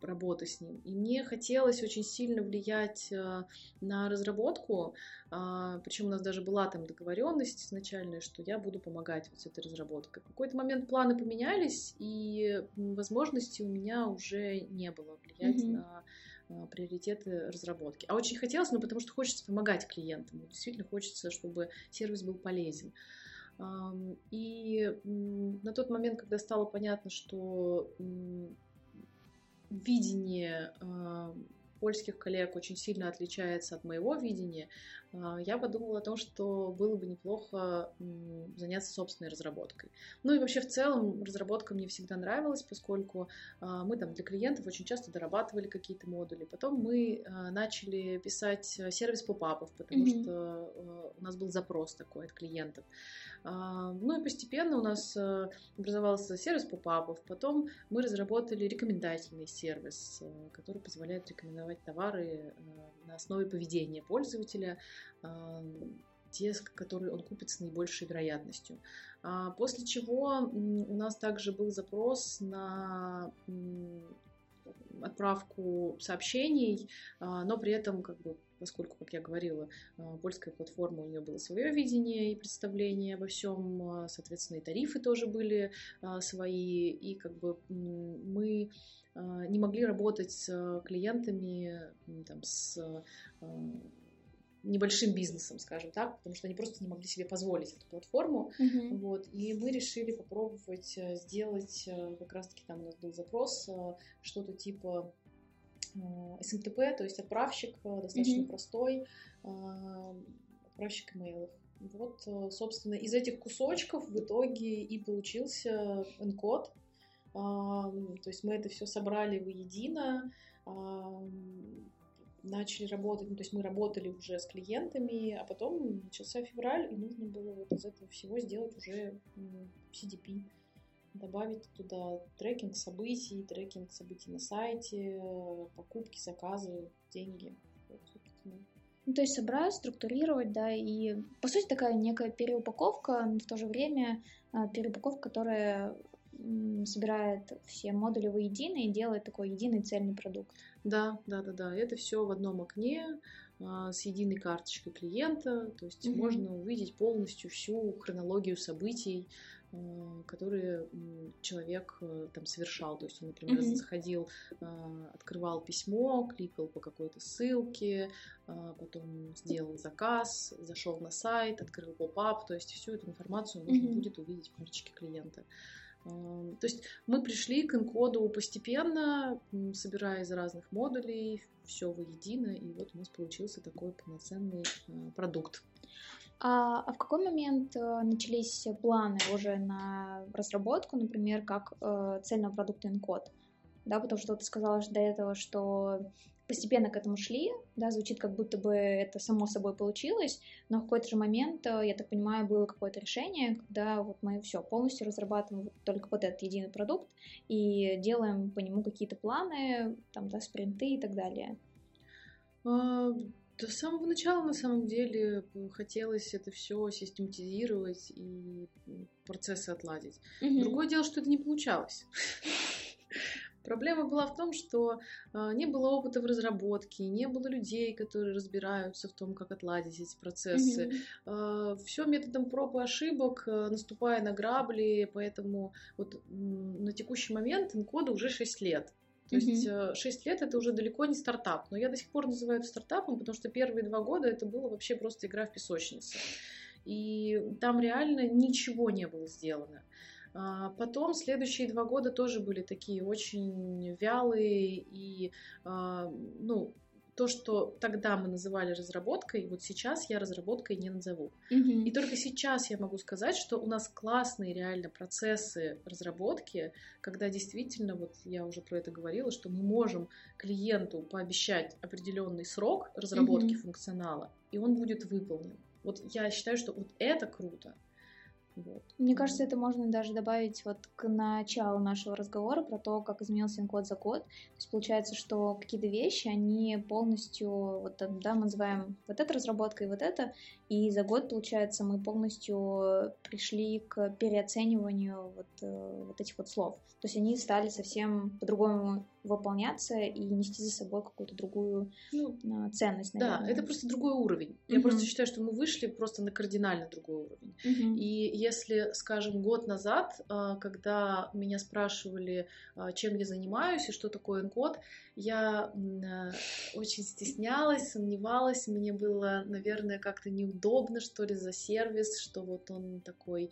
[SPEAKER 2] работы с ним. И мне хотелось очень сильно влиять э, на разработку, а, причем у нас даже была там договоренность изначальная, что я буду помогать вот с этой разработкой. В какой-то момент планы поменялись, и возможности у меня уже не было влиять mm-hmm. на а, приоритеты разработки. А очень хотелось, ну потому что хочется помогать клиентам, действительно хочется, чтобы сервис был полезен. И на тот момент, когда стало понятно, что видение э, польских коллег очень сильно отличается от моего видения, я подумала о том, что было бы неплохо э, заняться собственной разработкой. Ну и вообще в целом разработка мне всегда нравилась, поскольку э, мы там для клиентов очень часто дорабатывали какие-то модули. Потом мы э, начали писать сервис попапов, потому mm-hmm. что э, у нас был запрос такой от клиентов. А, ну и постепенно у нас э, образовался сервис попапов, потом мы разработали рекомендательный сервис, э, который позволяет рекомендовать товары э, на основе поведения пользователя, а, те, которые он купит с наибольшей вероятностью. А, после чего у нас также был запрос на отправку сообщений, но при этом как бы поскольку, как я говорила, а, польская платформа, у нее было свое видение и представление обо всем, а, соответственно, и тарифы тоже были а, свои, и как бы мы не могли работать с клиентами, там, с небольшим бизнесом, скажем так, потому что они просто не могли себе позволить эту платформу. Uh-huh. Вот, и мы решили попробовать сделать, как раз-таки там у нас был запрос, что-то типа СМТП, то есть отправщик э, достаточно mm-hmm. простой, отправщик имейлов. Вот, э, собственно, из этих кусочков в итоге и получился. А, то есть мы это все собрали воедино, начали работать, ну, то есть мы работали уже с клиентами, а потом начался февраль, и нужно было вот из этого всего сделать уже CDP добавить туда трекинг событий, трекинг событий на сайте, покупки, заказы, деньги.
[SPEAKER 1] Ну, то есть собрать, структурировать, да, и по сути такая некая переупаковка, но в то же время а, переупаковка, которая собирает все модули воедино и делает такой единый цельный продукт.
[SPEAKER 2] Да, да, да, да. Это все в одном окне а, с единой карточкой клиента, то есть mm-hmm. можно увидеть полностью всю хронологию событий, а, которые человек э, там совершал. То есть он, например, mm-hmm. заходил, а, открывал письмо, кликал по какой-то ссылке, потом сделал заказ, зашел на сайт, открыл поп-ап. То есть всю эту информацию можно mm-hmm. будет увидеть в карточке клиента. То есть мы пришли к инкоду постепенно, собирая из разных модулей, все воедино, и вот у нас получился такой полноценный э, продукт.
[SPEAKER 1] А, а в какой момент э, начались планы уже на разработку, например, как э, цельного продукта инкод? Да, потому что ты сказала до этого, что постепенно к этому шли, да, звучит как будто бы это само собой получилось, но в какой-то же момент, э, я так понимаю, было какое-то решение, когда вот мы все полностью разрабатываем только вот этот единый продукт и делаем по нему какие-то планы, там, да, спринты и так далее.
[SPEAKER 2] А, до самого начала, на самом деле, хотелось это все систематизировать и процессы отладить. Mm-hmm. Другое дело, что это не получалось. Проблема была в том, что э, не было опыта в разработке, не было людей, которые разбираются в том, как отладить эти процессы. Mm-hmm. Э, все методом проб и ошибок, э, наступая на грабли, поэтому вот на текущий момент инкода уже 6 лет. То mm-hmm. есть 6 лет это уже далеко не стартап, но я до сих пор называю это стартапом, потому что первые два года это было вообще просто игра в песочнице. И там реально ничего не было сделано. А, потом следующие два года тоже были такие очень вялые и, а, ну, то, что тогда мы называли разработкой, вот сейчас я разработкой не назову. Mm-hmm. И только сейчас я могу сказать, что у нас классные реально процессы разработки, когда действительно, вот я уже про это говорила, что мы можем клиенту пообещать определенный срок разработки mm-hmm. функционала, и он будет выполнен. Вот я считаю, что вот это круто.
[SPEAKER 1] Вот. Мне кажется, это можно даже добавить вот к началу нашего разговора про то, как изменился код за год. То есть получается, что какие-то вещи, они полностью, вот да, мы называем вот эта разработка и вот это, и за год, получается, мы полностью пришли к переоцениванию вот, э, вот этих вот слов. То есть они стали совсем по-другому выполняться и нести за собой какую-то другую ну, а, ценность.
[SPEAKER 2] Наверное. Да, это просто другой уровень. Mm-hmm. Я просто считаю, что мы вышли просто на кардинально другой уровень. Mm-hmm. И если, скажем, год назад, а, когда меня спрашивали, чем я занимаюсь и что такое энкод, я очень стеснялась, сомневалась, мне было, наверное, как-то неудобно, что ли, за сервис, что вот он такой,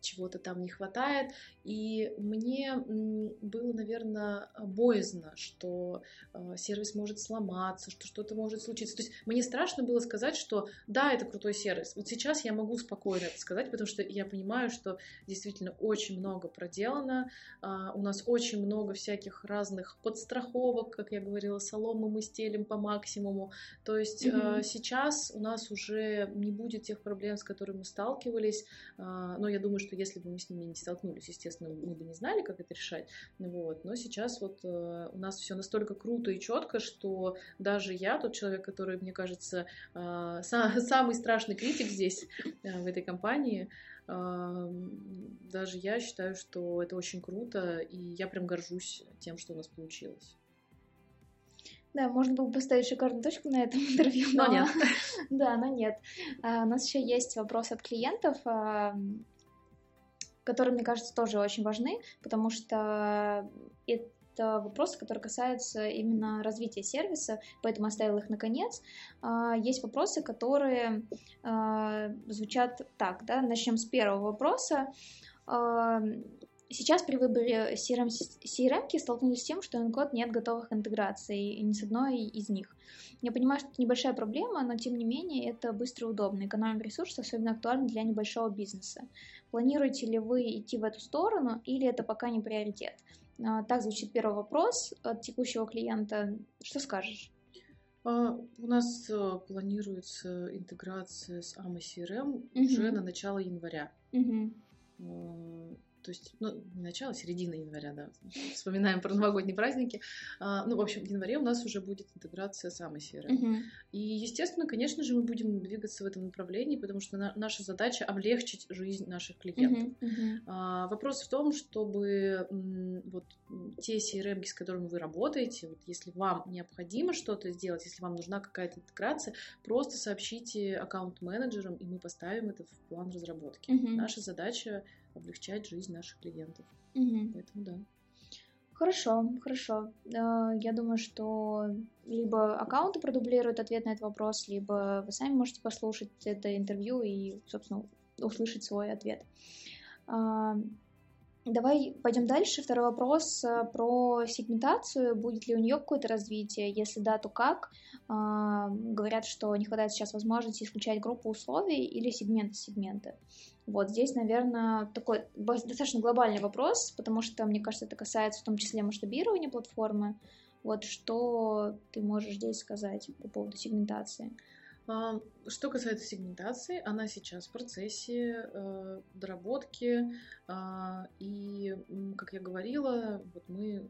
[SPEAKER 2] чего-то там не хватает. И мне было, наверное, боязно, что э, сервис может сломаться, что что-то может случиться. То есть мне страшно было сказать, что да, это крутой сервис. Вот сейчас я могу спокойно это сказать, потому что я понимаю, что действительно очень много проделано. Э, у нас очень много всяких разных подстраховок, как я говорила, соломы мы стелим по максимуму. То есть mm-hmm. сейчас у нас уже не будет тех проблем, с которыми мы сталкивались. Э, но я думаю, что если бы мы с ними не столкнулись, естественно, мы бы не знали, как это решать. Вот. Но сейчас вот э, у нас все настолько круто и четко, что даже я, тот человек, который, мне кажется, сам, [laughs] самый страшный критик здесь, э, в этой компании, э, даже я считаю, что это очень круто, и я прям горжусь тем, что у нас получилось.
[SPEAKER 1] Да, можно было бы поставить шикарную точку на этом [laughs] интервью,
[SPEAKER 2] но, но нет. [laughs]
[SPEAKER 1] Да, но нет. А, у нас еще есть вопрос от клиентов, а, которые, мне кажется, тоже очень важны, потому что это это вопросы, которые касаются именно развития сервиса, поэтому оставил их наконец. А, есть вопросы, которые звучат так, да, начнем с первого вопроса. Сейчас при выборе CRM, CRM столкнулись с тем, что Encode нет готовых интеграций, ни с одной из них. Я понимаю, что это небольшая проблема, но тем не менее это быстро и удобно. Экономим ресурсы особенно актуально для небольшого бизнеса. Планируете ли вы идти в эту сторону или это пока не приоритет? А, так звучит первый вопрос от текущего клиента. Что скажешь?
[SPEAKER 2] А, у нас э, планируется интеграция с AMA CRM угу. уже на начало января. Угу. То есть, ну, не начало, а середина января, да, [laughs] вспоминаем про новогодние праздники. А, ну, в общем, в январе у нас уже будет интеграция самой серы. Uh-huh. И, естественно, конечно же, мы будем двигаться в этом направлении, потому что на, наша задача облегчить жизнь наших клиентов. Uh-huh. Uh-huh. А, вопрос в том, чтобы м, вот те CRM, с которыми вы работаете, вот если вам необходимо что-то сделать, если вам нужна какая-то интеграция, просто сообщите аккаунт-менеджерам, и мы поставим это в план разработки. Uh-huh. Наша задача облегчать жизнь наших клиентов. Угу. Поэтому да.
[SPEAKER 1] Хорошо, хорошо. Я думаю, что либо аккаунты продублируют ответ на этот вопрос, либо вы сами можете послушать это интервью и, собственно, услышать свой ответ. Давай пойдем дальше. Второй вопрос э, про сегментацию. Будет ли у нее какое-то развитие? Если да, то как? Говорят, что не хватает сейчас возможности исключать группу условий или сегменты сегменты. Вот здесь, наверное, такой достаточно глобальный вопрос, потому что, мне кажется, это касается в том числе масштабирования платформы. Вот что ты можешь здесь сказать по поводу сегментации?
[SPEAKER 2] А, что касается сегментации, она сейчас в процессе э, доработки, э, и, как я говорила, вот мы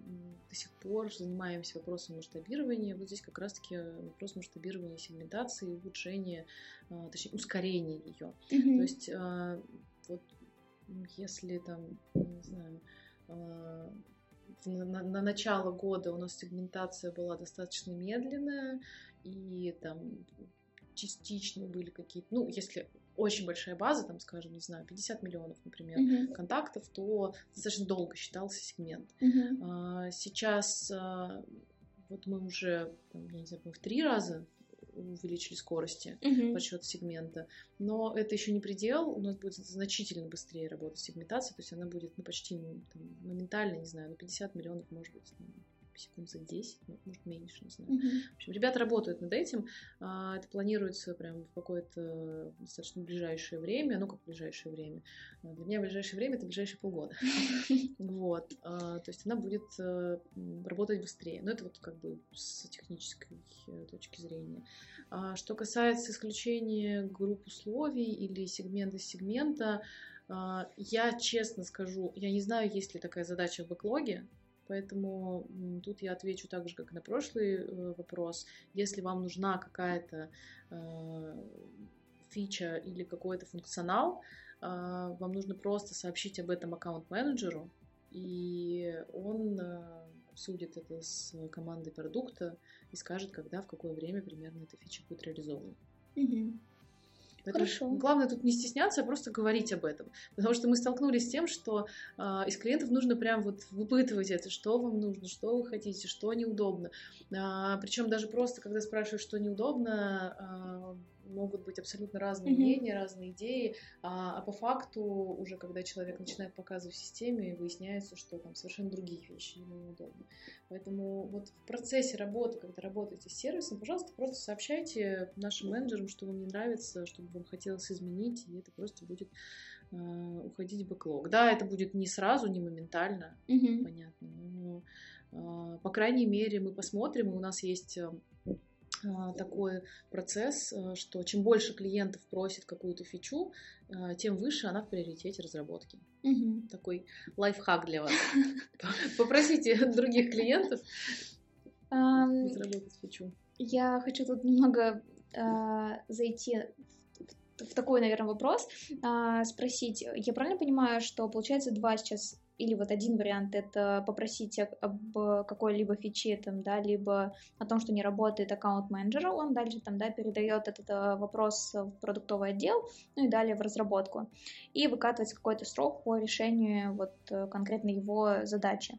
[SPEAKER 2] до сих пор занимаемся вопросом масштабирования. Вот здесь как раз-таки вопрос масштабирования сегментации, улучшения, э, точнее ускорения ее. Mm-hmm. То есть э, вот если там, не знаю, э, на, на начало года у нас сегментация была достаточно медленная, и там частичные были какие-то, ну, если очень большая база, там, скажем, не знаю, 50 миллионов, например, uh-huh. контактов, то достаточно долго считался сегмент. Uh-huh. А, сейчас а, вот мы уже, там, я не знаю, в три раза увеличили скорости uh-huh. подсчета сегмента, но это еще не предел, у нас будет значительно быстрее работать сегментация, то есть она будет ну, почти там, моментально, не знаю, на 50 миллионов, может быть, секунд за 10, ну, может, меньше, не знаю. Mm-hmm. В общем, ребята работают над этим. А, это планируется прям в какое-то достаточно ближайшее время. Ну, как ближайшее время? А, для меня ближайшее время — это ближайшие полгода. [laughs] Вот. А, то есть она будет э, работать быстрее. Но это вот как бы с технической э, точки зрения. Что касается исключения групп условий или сегмента сегмента, я честно скажу, я не знаю, есть ли такая задача в бэклоге, Поэтому тут я отвечу так же, как на прошлый э, вопрос. Если вам нужна какая-то э, фича или какой-то функционал, э, вам нужно просто сообщить об этом аккаунт-менеджеру, и он обсудит это с командой продукта и скажет, когда, в какое время примерно эта фича будет реализована.
[SPEAKER 1] Угу.
[SPEAKER 2] Поэтому Хорошо. Главное тут не стесняться, а просто говорить об этом. Потому что мы столкнулись с тем, что э, из клиентов нужно прям вот выпытывать это, что вам нужно, что вы хотите, что неудобно. А, причем даже просто, когда спрашивают, что неудобно, а, могут быть абсолютно разные mm-hmm. мнения, разные идеи, а, а по факту уже когда человек начинает показывать в системе, выясняется, что там совершенно другие вещи ему неудобны. Поэтому вот в процессе работы, когда работаете с сервисом, пожалуйста, просто сообщайте нашим менеджерам, что вам не нравится, что бы вам хотелось изменить, и это просто будет э, уходить в бэклог. Да, это будет не сразу, не моментально, mm-hmm. понятно, но э, по крайней мере мы посмотрим, и у нас есть а, такой процесс, э, что чем больше клиентов просит какую-то фичу, э, тем выше она в приоритете разработки. Угу. Такой лайфхак для вас. [laughs] Попросите [laughs] других клиентов разработать фичу.
[SPEAKER 1] Я хочу тут немного а, зайти в такой, наверное, вопрос, а, спросить. Я правильно понимаю, что получается два сейчас или вот один вариант это попросить об какой-либо фиче, там, да, либо о том, что не работает аккаунт менеджера, он дальше там, да, передает этот э, вопрос в продуктовый отдел, ну и далее в разработку. И выкатывается какой-то срок по решению вот э, конкретно его задачи.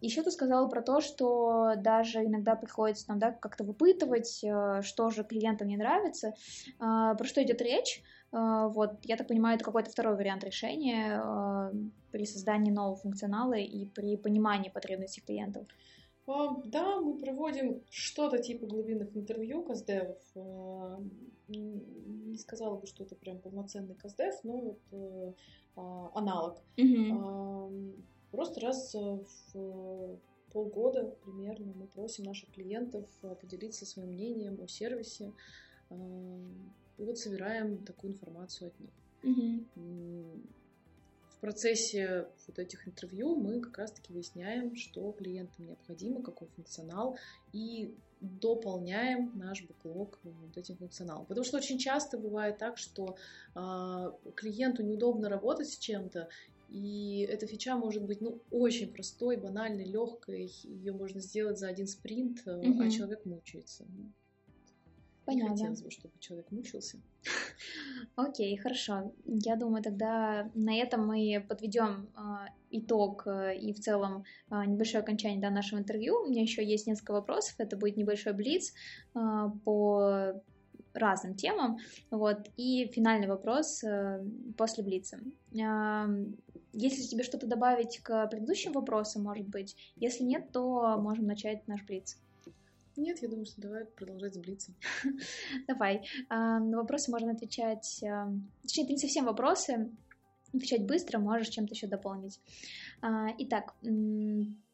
[SPEAKER 1] Еще ты сказала про то, что даже иногда приходится там, да, как-то выпытывать, э, что же клиентам не нравится. А, про что идет речь? А, вот, я так понимаю, это какой-то второй вариант решения а, при создании нового функционала и при понимании потребностей клиентов.
[SPEAKER 2] А, да, мы проводим что-то типа глубинных интервью каздевов. Не сказала бы, что это прям полноценный каздев, но вот э, аналог. Mm-hmm. Просто раз в полгода примерно мы просим наших клиентов поделиться своим мнением о сервисе, и вот собираем такую информацию от них.
[SPEAKER 1] Угу.
[SPEAKER 2] В процессе вот этих интервью мы как раз-таки выясняем, что клиентам необходимо, какой функционал, и дополняем наш бэклог вот этим функционалом. Потому что очень часто бывает так, что э, клиенту неудобно работать с чем-то, и эта фича может быть ну, очень простой, банальной, легкой. Ее можно сделать за один спринт, угу. а человек мучается. Понятно. Не хотелось бы, чтобы человек мучился. [laughs]
[SPEAKER 1] Окей, хорошо. Я думаю, тогда на этом мы подведем э, итог э, и в целом э, небольшое окончание да, нашего интервью. У меня еще есть несколько вопросов. Это будет небольшой блиц э, по разным темам. Вот. И финальный вопрос э, после блица. Э, если тебе что-то добавить к предыдущим вопросам, может быть, если нет, то можем начать наш блиц.
[SPEAKER 2] Нет, я думаю, что давай продолжать сблиться. [laughs]
[SPEAKER 1] Давай. А, на вопросы можно отвечать... А, точнее, это не совсем вопросы. Отвечать быстро, можешь чем-то еще дополнить. А, итак,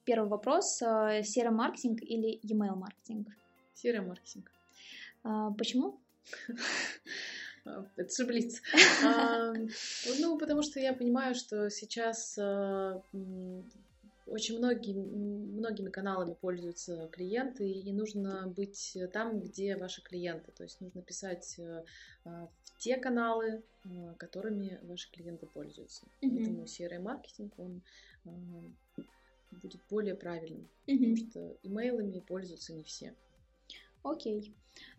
[SPEAKER 1] первый вопрос. Серый маркетинг или email маркетинг?
[SPEAKER 2] Серый маркетинг.
[SPEAKER 1] Почему? [laughs]
[SPEAKER 2] Это же блиц. [laughs] Ну, потому что я понимаю, что сейчас очень многие, многими каналами пользуются клиенты, и нужно быть там, где ваши клиенты. То есть нужно писать э, а, в те каналы, э, которыми ваши клиенты пользуются. Mm-hmm. Поэтому CRM-маркетинг, он а, будет более правильным, mm-hmm. потому что имейлами пользуются не все.
[SPEAKER 1] Окей. Okay.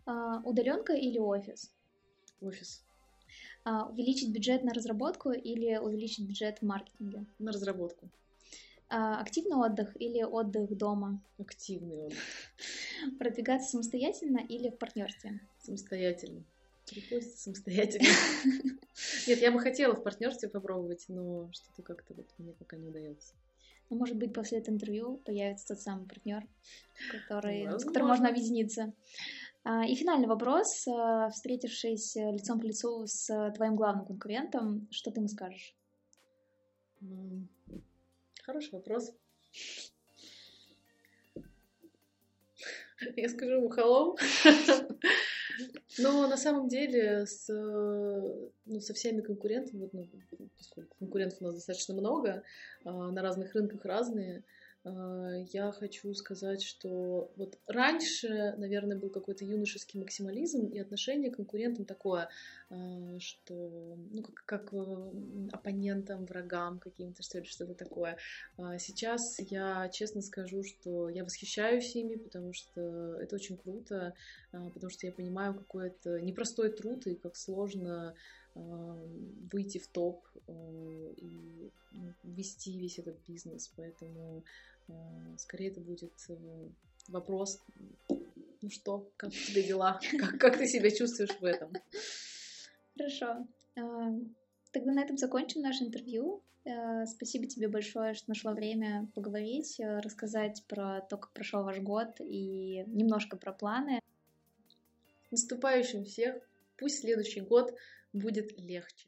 [SPEAKER 1] Uh, удаленка или офис?
[SPEAKER 2] Офис.
[SPEAKER 1] Uh, увеличить бюджет на разработку или увеличить бюджет в маркетинге?
[SPEAKER 2] На разработку.
[SPEAKER 1] А, активный отдых или отдых дома?
[SPEAKER 2] Активный отдых.
[SPEAKER 1] Продвигаться самостоятельно или в партнерстве?
[SPEAKER 2] Самостоятельно. Приходится самостоятельно. [laughs] Нет, я бы хотела в партнерстве попробовать, но что-то как-то вот мне пока не удается.
[SPEAKER 1] Ну, может быть, после этого интервью появится тот самый партнер, который, с которым можно объединиться. А, и финальный вопрос. А, встретившись лицом к лицу с твоим главным конкурентом, что ты ему скажешь?
[SPEAKER 2] Хороший вопрос. Я скажу ему hello. Но на самом деле с, ну, со всеми конкурентами, ну, поскольку конкурентов у нас достаточно много, а, на разных рынках разные, я хочу сказать, что вот раньше, наверное, был какой-то юношеский максимализм и отношение к конкурентам такое, а, что, ну, как, как оппонентам, врагам каким-то, что ли, что-то такое. А сейчас я честно скажу, что я восхищаюсь ими, потому что это очень круто, потому что я понимаю, какой это непростой труд и как сложно выйти в топ и ну, вести весь этот бизнес. Поэтому скорее это будет э, вопрос, ну что, как у тебя дела, [laughs] как, как ты себя чувствуешь в этом?
[SPEAKER 1] Хорошо. Э, тогда на этом закончим наше интервью. Спасибо тебе большое, что нашла время поговорить, рассказать про то, как прошел ваш год и немножко про планы.
[SPEAKER 2] Наступающим всех! Пусть следующий год будет легче.